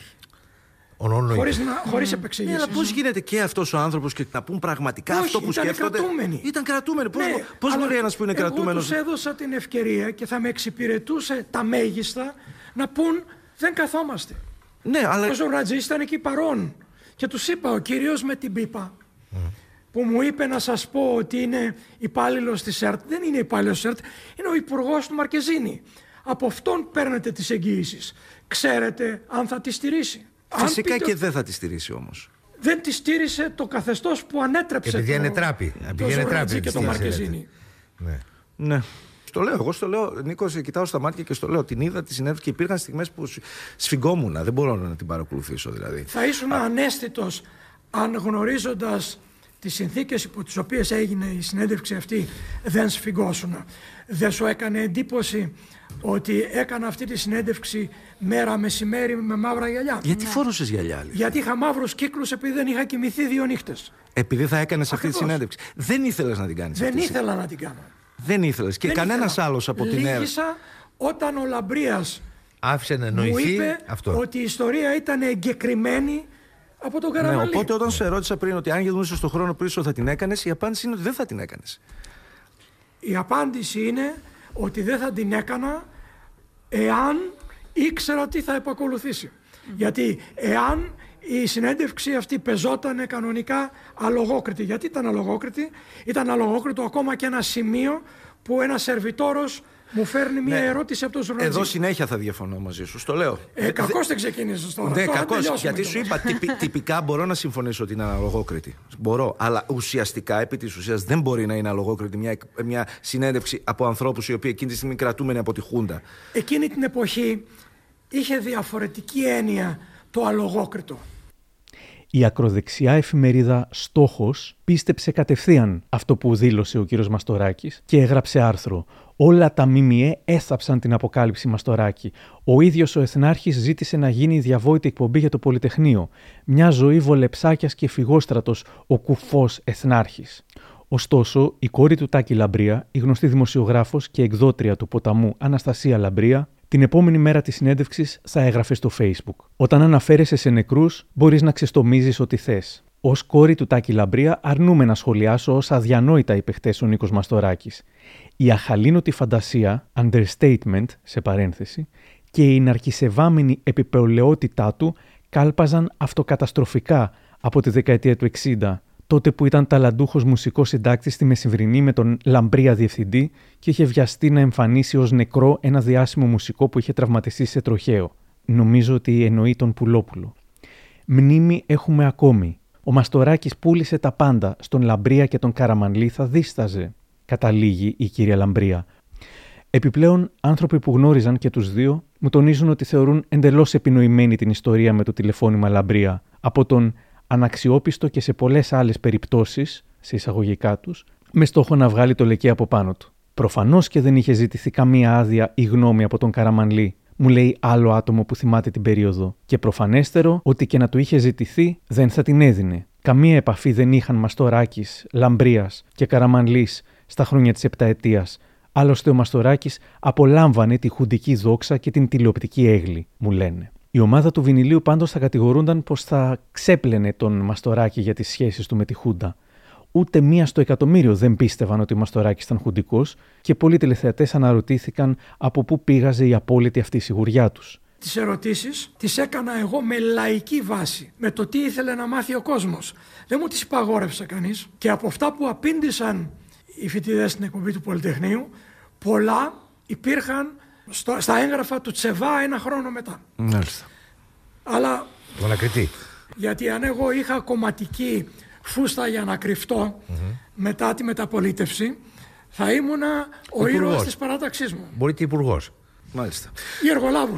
Ονόνοητο. Χωρίς, να, χωρίς Ναι, επεξηγήσεις. αλλά πώς γίνεται και αυτός ο άνθρωπος και να πούν πραγματικά Όχι, αυτό που ήταν σκέφτονται; κρατούμενοι. Ήταν κρατούμενοι. Πώς Ναι, πώς αλλά μπορεί ένας που είναι κρατούμενος. Εγώ τους έδωσα την ευκαιρία και θα με εξυπηρετούσε τα μέγιστα να πούν δεν καθόμαστε. Ναι, αλλά. Ο Ζωράτζης ήταν εκεί παρόν και τους είπα ο κύριος με την πίπα που μου είπε να σας πω ότι είναι υπάλληλος της ΕΡΤ. Δεν είναι υπάλληλος της ΕΡΤ, είναι ο υπουργός του Μαρκεζίνη. Από αυτόν παίρνετε τις εγγύησεις. Ξέρετε αν θα τη στηρίσει. Αν Φυσικά πείτε και ότι δεν θα τη στηρίσει όμως. δεν τη στήρισε το καθεστώς που ανέτρεψε Επειδή το, είναι τράπη. το Επειδή είναι Ζωράτζη τράπη. και το τι Μαρκεζίνη. Ναι. Ναι. Στο λέω, εγώ στο λέω, Νίκος, σε κοιτάω στα μάτια και στο λέω. Την είδα τη συνέντευξη και υπήρχαν στιγμές που σ- σφιγγόμουν. Δεν μπορώ να την παρακολουθήσω δηλαδή. Θα ήσουν ανέστητος αν γνωρίζοντας τις συνθήκες υπό τις οποίες έγινε η συνέντευξη αυτή δεν σφιγγώσουν. Δεν σου έκανε εντύπωση ότι έκανα αυτή τη συνέντευξη μέρα μεσημέρι με μαύρα γυαλιά. Γιατί φόρωσες γυαλιά, άλλη. Γιατί είχα μαύρους κύκλους επειδή δεν είχα κοιμηθεί δύο νύχτες. Επειδή θα έκανες αυτή τη Ακριβώς. συνέντευξη. Δεν ήθελες να την κάνεις Δεν αυτή. τη ήθελα να την κάνω. Δεν ήθελες. Και Δεν κανένας ήθελα. άλλος από την ΕΡΤ. Λύγησα όταν ο Λαμπρίας Άφησε να μου εννοηθεί είπε αυτό. ότι η ιστορία ήταν εγκεκριμένη από τον Ναι, Καραμαλή. οπότε όταν σε ρώτησα πριν ότι αν γινούσε στον χρόνο πίσω θα την έκανες, η απάντηση είναι ότι δεν θα την έκανες. Η απάντηση είναι ότι δεν θα την έκανα εάν ήξερα τι θα επακολουθήσει. Γιατί εάν η συνέντευξη αυτή πεζόταν κανονικά αλογόκριτη. Γιατί ήταν αλογόκριτη, ήταν αλογόκριτο ακόμα και ένα σημείο που ένας σερβιτόρος μου φέρνει μια Ναι. ερώτηση από τον Ζουρνατζή. Εδώ συνέχεια θα διαφωνώ μαζί σου. Στο λέω. Ε, κακώς δεν ξεκίνησες τώρα. Ναι, Τώρα κακώς, τελειώσουμε Γιατί σου κιόλας. είπα, τυπι- *laughs* τυπικά μπορώ να συμφωνήσω ότι είναι αναλογόκριτη. Μπορώ. Αλλά ουσιαστικά, επί της ουσίας, δεν μπορεί να είναι αλογόκριτη μια, εκ- μια συνέντευξη από ανθρώπους οι οποίοι εκείνη τη στιγμή κρατούμενοι από τη Χούντα. Εκείνη την εποχή είχε διαφορετική έννοια το αλογόκριτο. Η ακροδεξιά εφημερίδα Στόχος πίστεψε κατευθείαν αυτό που δήλωσε ο κύριος Μαστοράκης και έγραψε άρθρο. Όλα τα ΜΜΕ έθαψαν την αποκάλυψη Μαστοράκη. Ο ίδιος ο Εθνάρχης ζήτησε να γίνει η διαβόητη εκπομπή για το Πολυτεχνείο. Μια ζωή βολεψάκιας και φυγόστρατος ο κουφός Εθνάρχης. Ωστόσο, η κόρη του Τάκη Λαμπρία, η γνωστή δημοσιογράφος και εκδότρια του ποταμού Αναστασία Λαμπρία, την επόμενη μέρα της συνέντευξης θα έγραφε στο Facebook. Όταν αναφέρεσαι σε νεκρούς, μπορείς να ξεστομίζεις ό,τι θες. Ω κόρη του Τάκη Λαμπρία, αρνούμε να σχολιάσω όσα αδιανόητα είπε χτες ο Νίκος Μαστοράκης. Η αχαλήνωτη φαντασία, understatement σε παρένθεση, και η ναρκισεβάμενη επιπεολαιότητά του κάλπαζαν αυτοκαταστροφικά από τη δεκαετία του 60, τότε που ήταν ταλαντούχος μουσικός συντάκτης στη Μεσημβρινή με τον Λαμπρία διευθυντή και είχε βιαστεί να εμφανίσει ως νεκρό ένα διάσημο μουσικό που είχε τραυματιστεί σε τροχαίο. Νομίζω ότι εννοεί τον Πουλόπουλο. Μνήμη έχουμε ακόμη. Ο Μαστοράκης πούλησε τα πάντα στον Λαμπρία και τον Καραμανλή θα δίσταζε. Καταλήγει η κυρία Λαμπρία. Επιπλέον, άνθρωποι που γνώριζαν και τους δύο μου τονίζουν ότι θεωρούν εντελώς επινοημένη την ιστορία με το τηλεφώνημα Λαμπρία από τον αναξιόπιστο και σε πολλές άλλες περιπτώσεις, σε εισαγωγικά τους, με στόχο να βγάλει το λεκέ από πάνω του. Προφανώς και δεν είχε ζητηθεί καμία άδεια ή γνώμη από τον Καραμανλή, μου λέει άλλο άτομο που θυμάται την περίοδο. Και προφανέστερο ότι και να του είχε ζητηθεί δεν θα την έδινε. Καμία επαφή δεν είχαν Μαστοράκης, Λαμπρίας και Καραμανλής στα χρόνια της Επταετίας. Άλλωστε ο Μαστοράκης απολάμβανε τη χουντική δόξα και την τηλεοπτική έγλη, μου λένε. Η ομάδα του Βινιλίου πάντως θα κατηγορούνταν πως θα ξέπλαινε τον Μαστοράκη για τις σχέσεις του με τη Χούντα. Ούτε μία στο εκατομμύριο δεν πίστευαν ότι ο Μαστοράκη ήταν χουντικός και πολλοί τηλεθεατές αναρωτήθηκαν από πού πήγαζε η απόλυτη αυτή σιγουριά τους. Τις ερωτήσεις τις έκανα εγώ με λαϊκή βάση, με το τι ήθελε να μάθει ο κόσμος. Δεν μου τις υπαγόρευσε κανείς. Και από αυτά που απήντησαν οι φοιτητές στην εκπομπή του Πολυτεχνείου, πολλά υπήρχαν στο, στα έγγραφα του Τσεβά ένα χρόνο μετά. Μάλιστα. Αλλά. Το ανακριτή. Γιατί αν εγώ είχα κομματική φούστα για να κρυφτω μετά τη μεταπολίτευση, θα ήμουνα ο ήρωας της παράταξής μου. Μπορεί και υπουργός. Μάλιστα. Ή εργολάβο.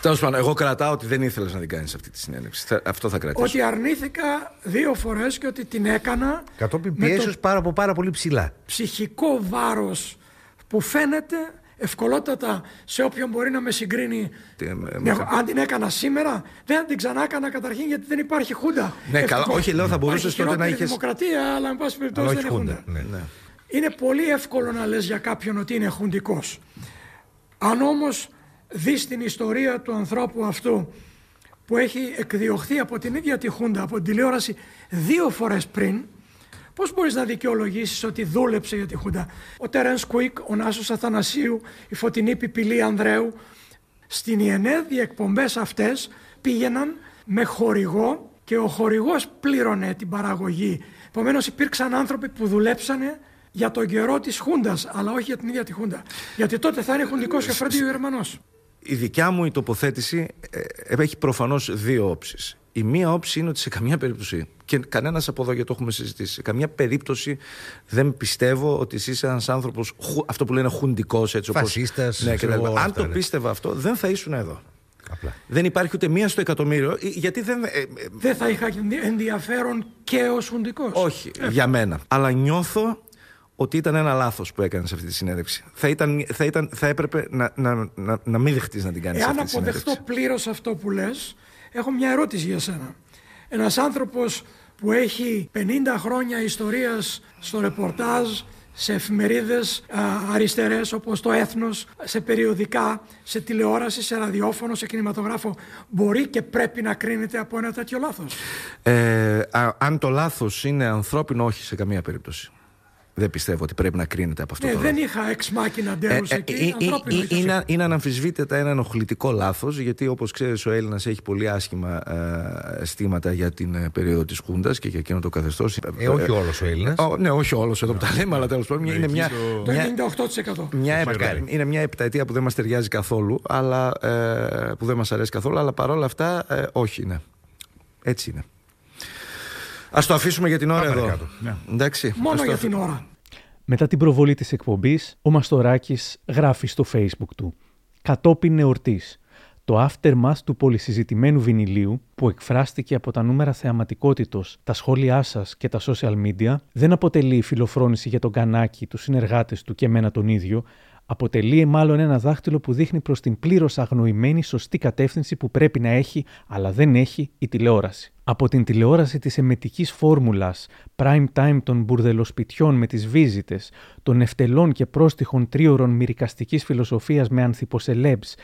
Τέλος πάντων, εγώ κρατάω ότι δεν ήθελες να την κάνεις αυτή τη συνέντευξη. Αυτό θα κρατήσω. Ότι αρνήθηκα δύο φορές και ότι την έκανα. Κατόπιν πιέσεω το... πάρα, πάρα πολύ ψηλά. Ψυχικό βάρος που φαίνεται ευκολότατα σε όποιον μπορεί να με συγκρίνει. Τι, με, με... Αν την έκανα σήμερα, δεν την ξανά έκανα καταρχήν γιατί δεν υπάρχει χούντα. Ναι, καλά, όχι, λέω θα μπορούσες τότε να είχε. δημοκρατία, αλλά εν πάση περιπτώσει δεν είναι χούντα. Ναι, ναι. Είναι πολύ εύκολο να λες για κάποιον ότι είναι χουντικό. Αν όμως δεις την ιστορία του ανθρώπου αυτού που έχει εκδιωχθεί από την ίδια τη Χούντα, από την τηλεόραση δύο φορές πριν, Πώς μπορείς να δικαιολογήσεις ότι δούλεψε για τη Χούντα; Ο Τερένς Κουίκ, ο Νάσος Αθανασίου, η Φωτεινή Πιπηλή Ανδρέου, στην ΙΕΝΕΔ οι εκπομπές αυτές πήγαιναν με χορηγό και ο χορηγός πλήρωνε την παραγωγή. Επομένως υπήρξαν άνθρωποι που δουλέψανε για τον καιρό της Χούντας, αλλά όχι για την ίδια τη Χούντα. Γιατί τότε θα είναι χουντικός και φροντί ο Γερμανός. Η δικιά μου η τοποθέτηση ε, έχει προφανώς δύο όψεις. Η μία όψη είναι ότι σε καμία περίπτωση, και κανένας από εδώ γιατί το έχουμε συζητήσει, σε καμία περίπτωση δεν πιστεύω ότι εσύ είσαι ένας άνθρωπος, αυτό που λένε χουντικός, έτσι όπω. Φασίστας, ναι, Αν το πίστευα αυτό, δεν θα ήσουν εδώ. Απλά. Δεν υπάρχει ούτε μία στο εκατομμύριο, γιατί δεν. Ε, ε, δεν θα είχα ενδιαφέρον και ως χουντικός. Όχι, για μένα. Αλλά νιώθω ότι ήταν ένα λάθος που έκανες σε αυτή τη συνέντευξη. Θα, ήταν, θα, ήταν, θα έπρεπε να, να, να, να μην δεχτείς να την κάνεις αυτή τη συνέντευξη. Εάν αποδεχτώ πλήρως αυτό που λες, έχω μια ερώτηση για σένα. Ένας άνθρωπος που έχει 50 χρόνια ιστορίας στο ρεπορτάζ, σε εφημερίδες α, αριστερές όπως το Έθνος, σε περιοδικά, σε τηλεόραση, σε ραδιόφωνο, σε κινηματογράφο, μπορεί και πρέπει να κρίνεται από ένα τέτοιο λάθος; Ε, αν το λάθος είναι ανθρώπινο, όχι σε καμία περίπτωση. Δεν πιστεύω ότι πρέπει να κρίνεται από αυτό ναι, το δεν είχα εξ μάκινα ε, ε, εκεί. Ε, ε, είναι, είναι αναμφισβήτητα ένα ενοχλητικό λάθος, γιατί όπως ξέρεις, ο Έλληνας έχει πολύ άσχημα ε, αισθήματα για την ε, περίοδο της Χούντας και για εκείνο το καθεστώς. Ε, όχι όλος ο Έλληνας. ναι, όχι όλος εδώ που τα λέμε, αλλά τέλος πάντων είναι μια. Το 98%. Μια, είναι μια επταετία που δεν μας ταιριάζει καθόλου, αλλά, που δεν μας αρέσει καθόλου, αλλά παρόλα αυτά όχι είναι. Έτσι είναι. Α το αφήσουμε για την ώρα εδώ. Ναι. Εντάξει, Μόνο για την ώρα. Μετά την προβολή της εκπομπής, ο Μαστοράκης γράφει στο facebook του «Κατόπιν εορτής, το aftermath του πολυσυζητημένου βινιλίου που εκφράστηκε από τα νούμερα θεαματικότητος, τα σχόλιά σας και τα social media δεν αποτελεί φιλοφρόνηση για τον Κανάκη, τους συνεργάτες του και εμένα τον ίδιο, αποτελεί μάλλον ένα δάχτυλο που δείχνει προς την πλήρως αγνοημένη σωστή κατεύθυνση που πρέπει να έχει, αλλά δεν έχει η τηλεόραση. Από την τηλεόραση της εμετικής φόρμουλας, prime time των μπουρδελοσπιτιών με τις βίζιτες, των ευτελών και πρόστιχων τρίωρων μυρικαστικής φιλοσοφίας με ανθιποσελέψ,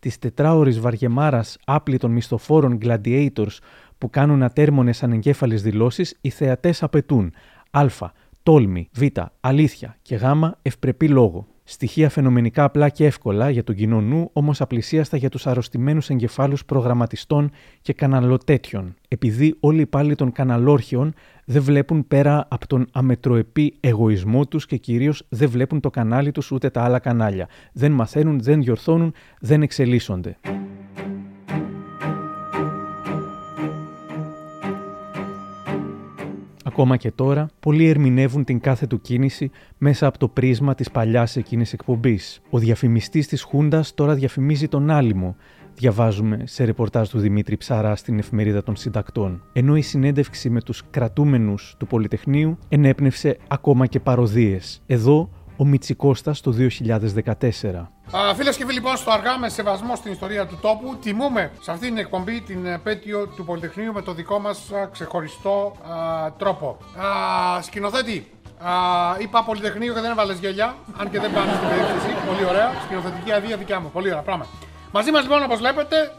της τετράωρης βαριεμάρας άπλη των μισθοφόρων gladiators που κάνουν ατέρμονες ανεγκέφαλες δηλώσεις, οι θεατές απαιτούν Α. Τόλμη, Β. Αλήθεια και Γ. Ευπρεπή λόγο. Στοιχεία φαινομενικά απλά και εύκολα για τον κοινό νου, όμως απλησίαστα για τους αρρωστημένους εγκεφάλους προγραμματιστών και καναλωτέτιων, επειδή όλοι οι υπάλληλοι των καναλόρχιων δεν βλέπουν πέρα από τον αμετροεπή εγωισμό τους και κυρίως δεν βλέπουν το κανάλι τους ούτε τα άλλα κανάλια. Δεν μαθαίνουν, δεν διορθώνουν, δεν εξελίσσονται. Ακόμα και τώρα, πολλοί ερμηνεύουν την κάθε του κίνηση μέσα από το πρίσμα της παλιάς εκείνης εκπομπής. Ο διαφημιστής της Χούντας τώρα διαφημίζει τον άλυμο, διαβάζουμε σε ρεπορτάζ του Δημήτρη Ψαρά στην εφημερίδα των συντακτών. Ενώ η συνέντευξη με τους κρατούμενους του Πολυτεχνείου ενέπνευσε ακόμα και παροδίες. Εδώ ο Μιτσικώστα το 2014. Φίλες και φίλοι, λοιπόν, στο αργά με σεβασμό στην ιστορία του τόπου, τιμούμε σε αυτή την εκπομπή την επέτειο του Πολυτεχνείου με το δικό μας ξεχωριστό α, τρόπο. Α, σκηνοθέτη, α, είπα Πολυτεχνείο και δεν έβαλες γέλια, αν και δεν πάνε στην περίπτωση. Πολύ ωραία. Σκηνοθετική αδεία δικιά μου. Πολύ ωραία πράγμα. Μαζί μας λοιπόν όπως βλέπετε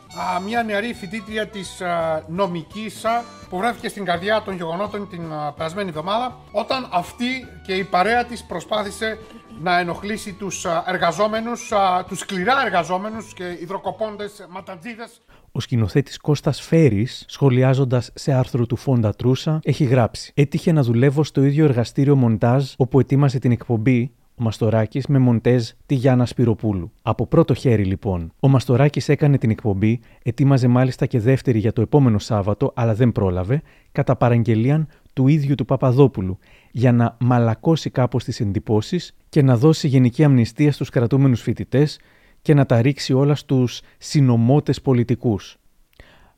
μια νεαρή φοιτήτρια της νομικής που βρέθηκε στην καρδιά των γεγονότων την περασμένη εβδομάδα όταν αυτή και η παρέα της προσπάθησε να ενοχλήσει τους εργαζόμενους, τους σκληρά εργαζόμενους και υδροκοπώντες ματατζίδες. Ο σκηνοθέτης Κώστας Φέρης, σχολιάζοντας σε άρθρο του Φόντα Τρούσα, έχει γράψει: Έτυχε να δουλεύω στο ίδιο εργαστήριο μοντάζ όπου ετοίμασε την εκπομπή ο Μαστοράκης με μοντέζ τη Γιάννα Σπυροπούλου. Από πρώτο χέρι λοιπόν. Ο Μαστοράκης έκανε την εκπομπή, ετοίμαζε μάλιστα και δεύτερη για το επόμενο Σάββατο, αλλά δεν πρόλαβε, κατά παραγγελία του ίδιου του Παπαδόπουλου, για να μαλακώσει κάπως τις εντυπώσεις και να δώσει γενική αμνηστία στους κρατούμενους φοιτητές και να τα ρίξει όλα στους συνομότες πολιτικούς.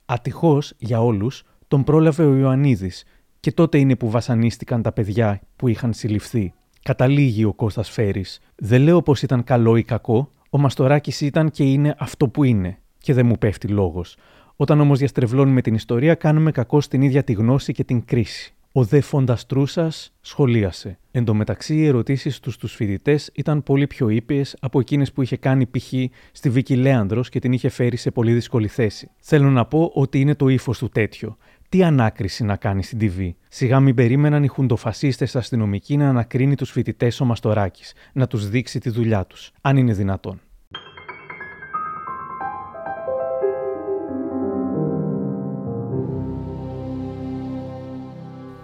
Ατυχώς για όλους τον πρόλαβε ο Ιωαννίδης και τότε είναι που βασανίστηκαν τα παιδιά που είχαν συλληφθεί. Καταλήγει ο Κώστας Φέρης. Δεν λέω πως ήταν καλό ή κακό, ο Μαστοράκης ήταν και είναι αυτό που είναι και δεν μου πέφτει λόγος. Όταν όμως διαστρεβλώνουμε την ιστορία κάνουμε κακό στην ίδια τη γνώση και την κρίση. Ο δε Φονταστρούσας σχολίασε. Εν τω μεταξύ, οι ερωτήσεις τους στους φοιτητές ήταν πολύ πιο ήπιες από εκείνες που είχε κάνει π.χ. στη Βίκη Λέανδρος και την είχε φέρει σε πολύ δύσκολη θέση. Θέλω να πω ότι είναι το ύφος του τέτοιο τι ανάκριση να κάνει στην TV. Σιγά μην περίμεναν οι χουντοφασίστες αστυνομικοί να ανακρίνει τους φοιτητές ο Μαστοράκης, να τους δείξει τη δουλειά τους, αν είναι δυνατόν.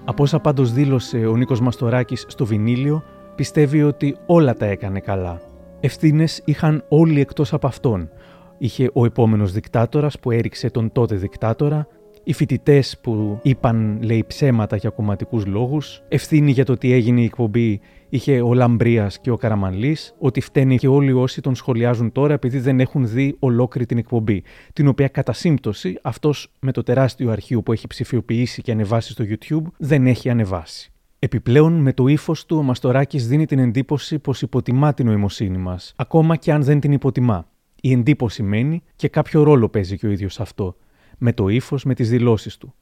Από όσα πάντως δήλωσε ο Νίκος Μαστοράκης στο βινίλιο, πιστεύει ότι όλα τα έκανε καλά. Ευθύνες είχαν όλοι εκτός από αυτόν. Είχε ο επόμενος δικτάτορας που έριξε τον τότε δικτάτορα, οι φοιτητές που είπαν, λέει, ψέματα για κομματικούς λόγους, ευθύνη για το τι έγινε η εκπομπή είχε ο Λαμπρίας και ο Καραμανλή, ότι φταίνει και όλοι όσοι τον σχολιάζουν τώρα επειδή δεν έχουν δει ολόκληρη την εκπομπή. Την οποία κατά σύμπτωση αυτός με το τεράστιο αρχείο που έχει ψηφιοποιήσει και ανεβάσει στο YouTube δεν έχει ανεβάσει. Επιπλέον, με το ύφος του, ο Μαστοράκης δίνει την εντύπωση πως υποτιμά την νοημοσύνη μας, ακόμα και αν δεν την υποτιμά. Η εντύπωση μένει και κάποιο ρόλο παίζει και ο ίδιος αυτό με το ύφος, με τις δηλώσεις του.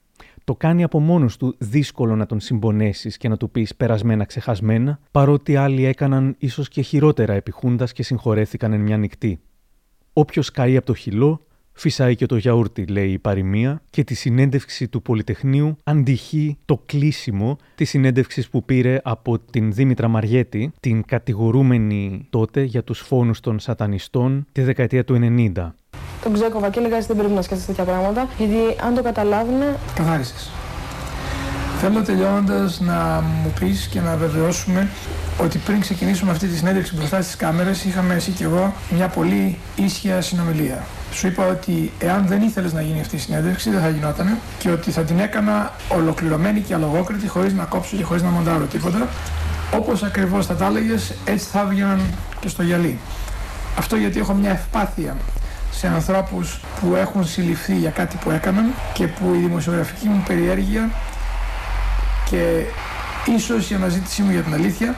Το κάνει από μόνος του δύσκολο να τον συμπονέσεις και να του πεις περασμένα ξεχασμένα, παρότι άλλοι έκαναν ίσως και χειρότερα επιχούντας και συγχωρέθηκαν εν μια νυχτή. Όποιος καεί από το χυλό, φυσάει και το γιαούρτι, λέει η παροιμία, και τη συνέντευξη του Πολυτεχνείου αντυχεί το κλείσιμο της συνέντευξης που πήρε από την Δήμητρα Μαριέτη, την κατηγορούμενη τότε για τους φόνους των σατανιστών τη δεκαετία του 90 τον ξέκοβα και έλεγα δεν πρέπει να σκέφτεσαι τέτοια πράγματα, γιατί αν το καταλάβουν. Καθάρισες. Θέλω τελειώνοντας να μου πεις και να βεβαιώσουμε ότι πριν ξεκινήσουμε αυτή τη συνέντευξη μπροστά στις κάμερες, είχαμε εσύ και εγώ μια πολύ ίσια συνομιλία. Σου είπα ότι εάν δεν ήθελες να γίνει αυτή η συνέντευξη, δεν θα γινόταν και ότι θα την έκανα ολοκληρωμένη και αλογόκριτη, χωρίς να κόψω και χωρίς να μοντάρω τίποτα. Όπως ακριβώς θα τα έλεγες, έτσι θα έβγαιναν και στο γυαλί. Αυτό γιατί έχω μια ευπάθεια σε ανθρώπους που έχουν συλληφθεί για κάτι που έκαναν και που η δημοσιογραφική μου περιέργεια και ίσως η αναζήτησή μου για την αλήθεια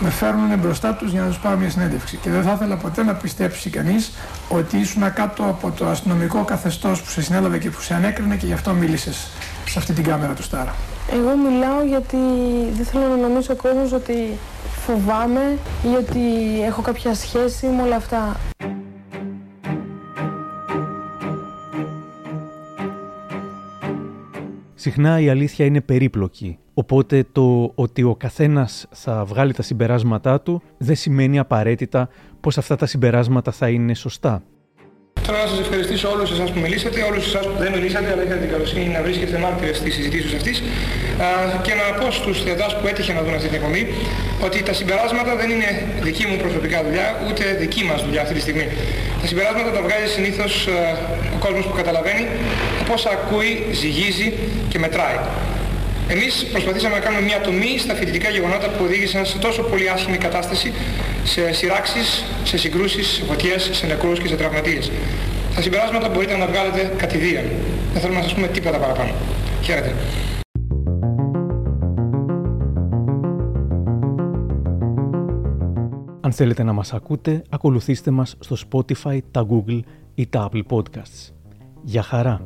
με φέρνουν μπροστά τους για να τους πάρω μια συνέντευξη. Και δεν θα ήθελα ποτέ να πιστέψει κανείς ότι ήσουν κάτω από το αστυνομικό καθεστώς που σε συνέλαβε και που σε ανέκρινε και γι' αυτό μίλησες σε αυτή την κάμερα του Στάρα. Εγώ μιλάω γιατί δεν θέλω να νομίζει ο κόσμος ότι φοβάμαι ή ότι έχω κάποια σχέση με όλα αυτά. Συχνά η αλήθεια είναι περίπλοκη, οπότε το ότι ο καθένας θα βγάλει τα συμπεράσματά του δεν σημαίνει απαραίτητα πως αυτά τα συμπεράσματα θα είναι σωστά. Θέλω να σας ευχαριστήσω όλους εσάς που μιλήσατε, όλους εσάς που δεν μιλήσατε, αλλά είχατε την καλοσύνη να βρίσκετε μάρτυρες στις συζητήσεις αυτής και να πω στους θεατάς που έτυχε να δουν αυτή την εκπομπή ότι τα συμπεράσματα δεν είναι δική μου προσωπικά δουλειά, ούτε δική μας δουλειά αυτή τη στιγμή. Τα συμπεράσματα τα βγάζει συνήθως ο κόσμος που καταλαβαίνει, πώς ακούει, ζυγίζει και μετράει. Εμείς προσπαθήσαμε να κάνουμε μια τομή στα φοιτητικά γεγονότα που οδήγησαν σε τόσο πολύ άσχημη κατάσταση, σε σειράξεις, σε συγκρούσεις, σε φωτιές, σε νεκρούς και σε τραυματίες. Τα συμπεράσματα μπορείτε να βγάλετε κατηδίαν. Δεν θέλουμε να σας πούμε τίποτα παραπάνω. Χαίρετε. Αν θέλετε να μας ακούτε, ακολουθήστε μας στο Spotify, τα Google ή τα Apple Podcasts. Για χαρά!